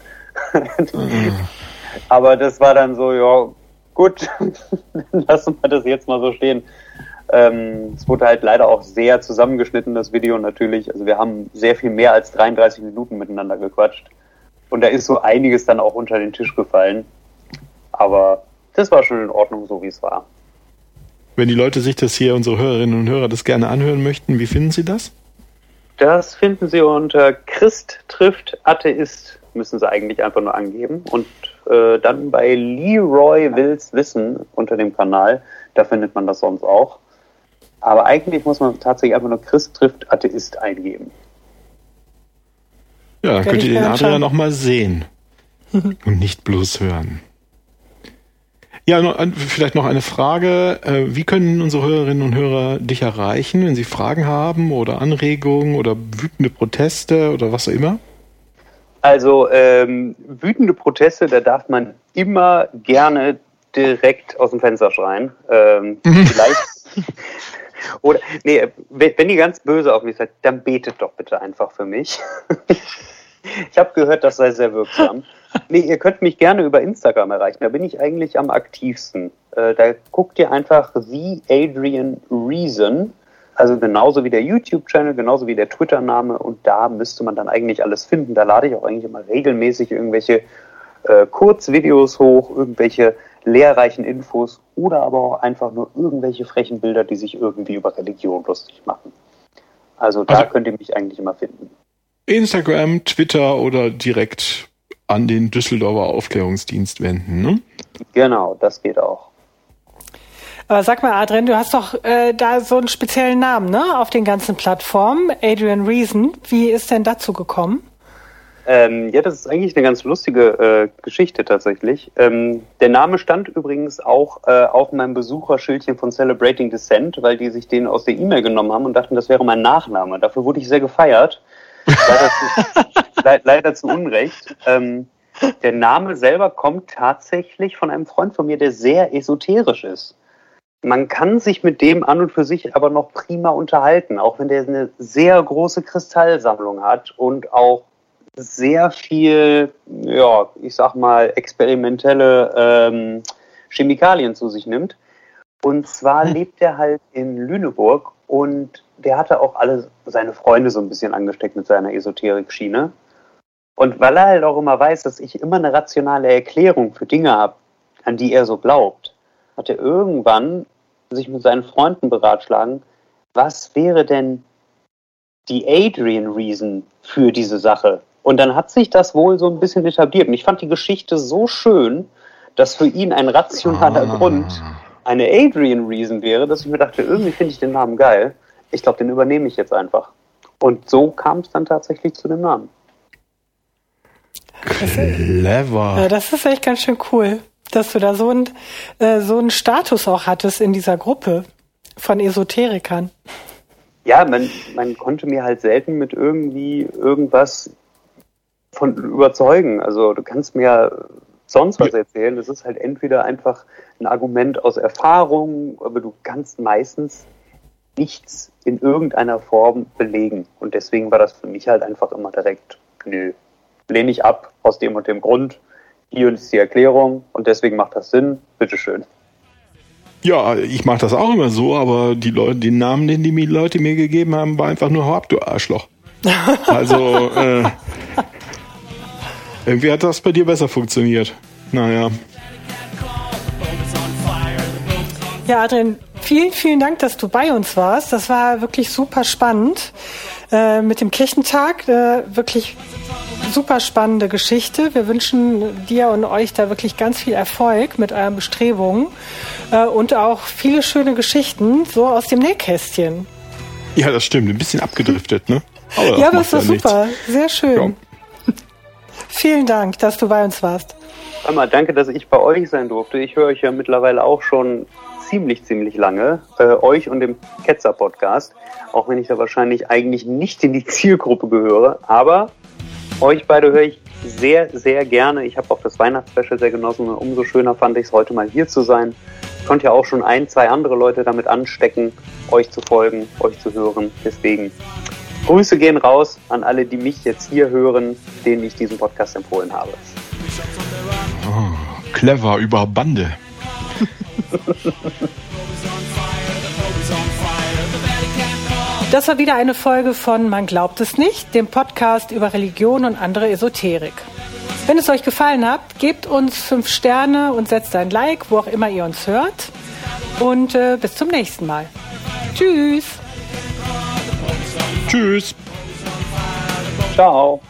S2: mhm. Aber das war dann so, ja, gut, lassen wir das jetzt mal so stehen. Ähm, es wurde halt leider auch sehr zusammengeschnitten, das Video natürlich. Also wir haben sehr viel mehr als 33 Minuten miteinander gequatscht. Und da ist so einiges dann auch unter den Tisch gefallen. Aber das war schon in Ordnung, so wie es war.
S3: Wenn die Leute sich das hier, unsere Hörerinnen und Hörer, das gerne anhören möchten, wie finden sie das?
S2: Das finden Sie unter Christ trifft Atheist, müssen Sie eigentlich einfach nur angeben. Und äh, dann bei Leroy Wills Wissen unter dem Kanal, da findet man das sonst auch. Aber eigentlich muss man tatsächlich einfach nur Christ trifft Atheist eingeben.
S3: Ja, dann könnt ihr den Adrian nochmal sehen und nicht bloß hören. Ja, vielleicht noch eine Frage. Äh, wie können unsere Hörerinnen und Hörer dich erreichen, wenn sie Fragen haben oder Anregungen oder wütende Proteste oder was auch immer?
S2: Also ähm, wütende Proteste, da darf man immer gerne direkt aus dem Fenster schreien. Ähm. Vielleicht. Oder, nee, wenn ihr ganz böse auf mich seid, dann betet doch bitte einfach für mich. ich habe gehört, das sei sehr wirksam. Nee, ihr könnt mich gerne über Instagram erreichen. Da bin ich eigentlich am aktivsten. Äh, da guckt ihr einfach The Adrian Reason. Also genauso wie der YouTube-Channel, genauso wie der Twitter-Name. Und da müsste man dann eigentlich alles finden. Da lade ich auch eigentlich immer regelmäßig irgendwelche äh, Kurzvideos hoch, irgendwelche lehrreichen Infos oder aber auch einfach nur irgendwelche frechen Bilder, die sich irgendwie über Religion lustig machen. Also da also, könnt ihr mich eigentlich immer finden.
S3: Instagram, Twitter oder direkt an den Düsseldorfer Aufklärungsdienst wenden. Ne?
S2: Genau, das geht auch.
S1: Aber sag mal, Adrian, du hast doch äh, da so einen speziellen Namen, ne? Auf den ganzen Plattformen, Adrian Reason. Wie ist denn dazu gekommen?
S2: Ähm, ja, das ist eigentlich eine ganz lustige äh, Geschichte tatsächlich. Ähm, der Name stand übrigens auch äh, auf meinem Besucherschildchen von Celebrating Descent, weil die sich den aus der E-Mail genommen haben und dachten, das wäre mein Nachname. Dafür wurde ich sehr gefeiert. Leider zu, leider zu Unrecht. Ähm, der Name selber kommt tatsächlich von einem Freund von mir, der sehr esoterisch ist. Man kann sich mit dem an und für sich aber noch prima unterhalten, auch wenn der eine sehr große Kristallsammlung hat und auch sehr viel, ja, ich sag mal, experimentelle ähm, Chemikalien zu sich nimmt. Und zwar hm. lebt er halt in Lüneburg und der hatte auch alle seine Freunde so ein bisschen angesteckt mit seiner Esoterik-Schiene. Und weil er halt auch immer weiß, dass ich immer eine rationale Erklärung für Dinge habe, an die er so glaubt, hat er irgendwann sich mit seinen Freunden beratschlagen, was wäre denn die Adrian Reason für diese Sache? Und dann hat sich das wohl so ein bisschen etabliert. Und ich fand die Geschichte so schön, dass für ihn ein rationaler ah. Grund eine Adrian Reason wäre, dass ich mir dachte, irgendwie finde ich den Namen geil. Ich glaube, den übernehme ich jetzt einfach. Und so kam es dann tatsächlich zu dem Namen.
S1: Clever. Ja, das ist echt ganz schön cool, dass du da so, ein, äh, so einen Status auch hattest in dieser Gruppe von Esoterikern.
S2: Ja, man, man konnte mir halt selten mit irgendwie irgendwas von überzeugen. Also du kannst mir sonst was erzählen. Das ist halt entweder einfach ein Argument aus Erfahrung, aber du kannst meistens nichts in irgendeiner Form belegen. Und deswegen war das für mich halt einfach immer direkt, nö, lehne ich ab aus dem und dem Grund. Hier ist die Erklärung und deswegen macht das Sinn. Bitteschön.
S3: Ja, ich mache das auch immer so, aber die Leute, den Namen, den die Leute mir gegeben haben, war einfach nur Hau ab, du Arschloch. Also, äh, irgendwie hat das bei dir besser funktioniert. Naja.
S1: Ja, Adrian, vielen, vielen Dank, dass du bei uns warst. Das war wirklich super spannend. Äh, mit dem Kirchentag, äh, wirklich super spannende Geschichte. Wir wünschen dir und euch da wirklich ganz viel Erfolg mit euren Bestrebungen äh, und auch viele schöne Geschichten so aus dem Nähkästchen.
S3: Ja, das stimmt. Ein bisschen abgedriftet, ne?
S1: Aber ja, das war ja super. Nichts. Sehr schön. Ja. Vielen Dank, dass du bei uns warst.
S2: Einmal danke, dass ich bei euch sein durfte. Ich höre euch ja mittlerweile auch schon ziemlich, ziemlich lange, äh, euch und dem Ketzer-Podcast, auch wenn ich da wahrscheinlich eigentlich nicht in die Zielgruppe gehöre. Aber euch beide höre ich sehr, sehr gerne. Ich habe auch das Weihnachtsspecial sehr genossen und umso schöner fand ich es, heute mal hier zu sein. Ich konnte ja auch schon ein, zwei andere Leute damit anstecken, euch zu folgen, euch zu hören. Deswegen Grüße gehen raus an alle, die mich jetzt hier hören, denen ich diesen Podcast empfohlen habe.
S3: Oh, clever über Bande.
S1: Das war wieder eine Folge von Man glaubt es nicht, dem Podcast über Religion und andere Esoterik. Wenn es euch gefallen hat, gebt uns fünf Sterne und setzt ein Like, wo auch immer ihr uns hört. Und äh, bis zum nächsten Mal. Tschüss.
S3: Tschüss.
S2: Ciao.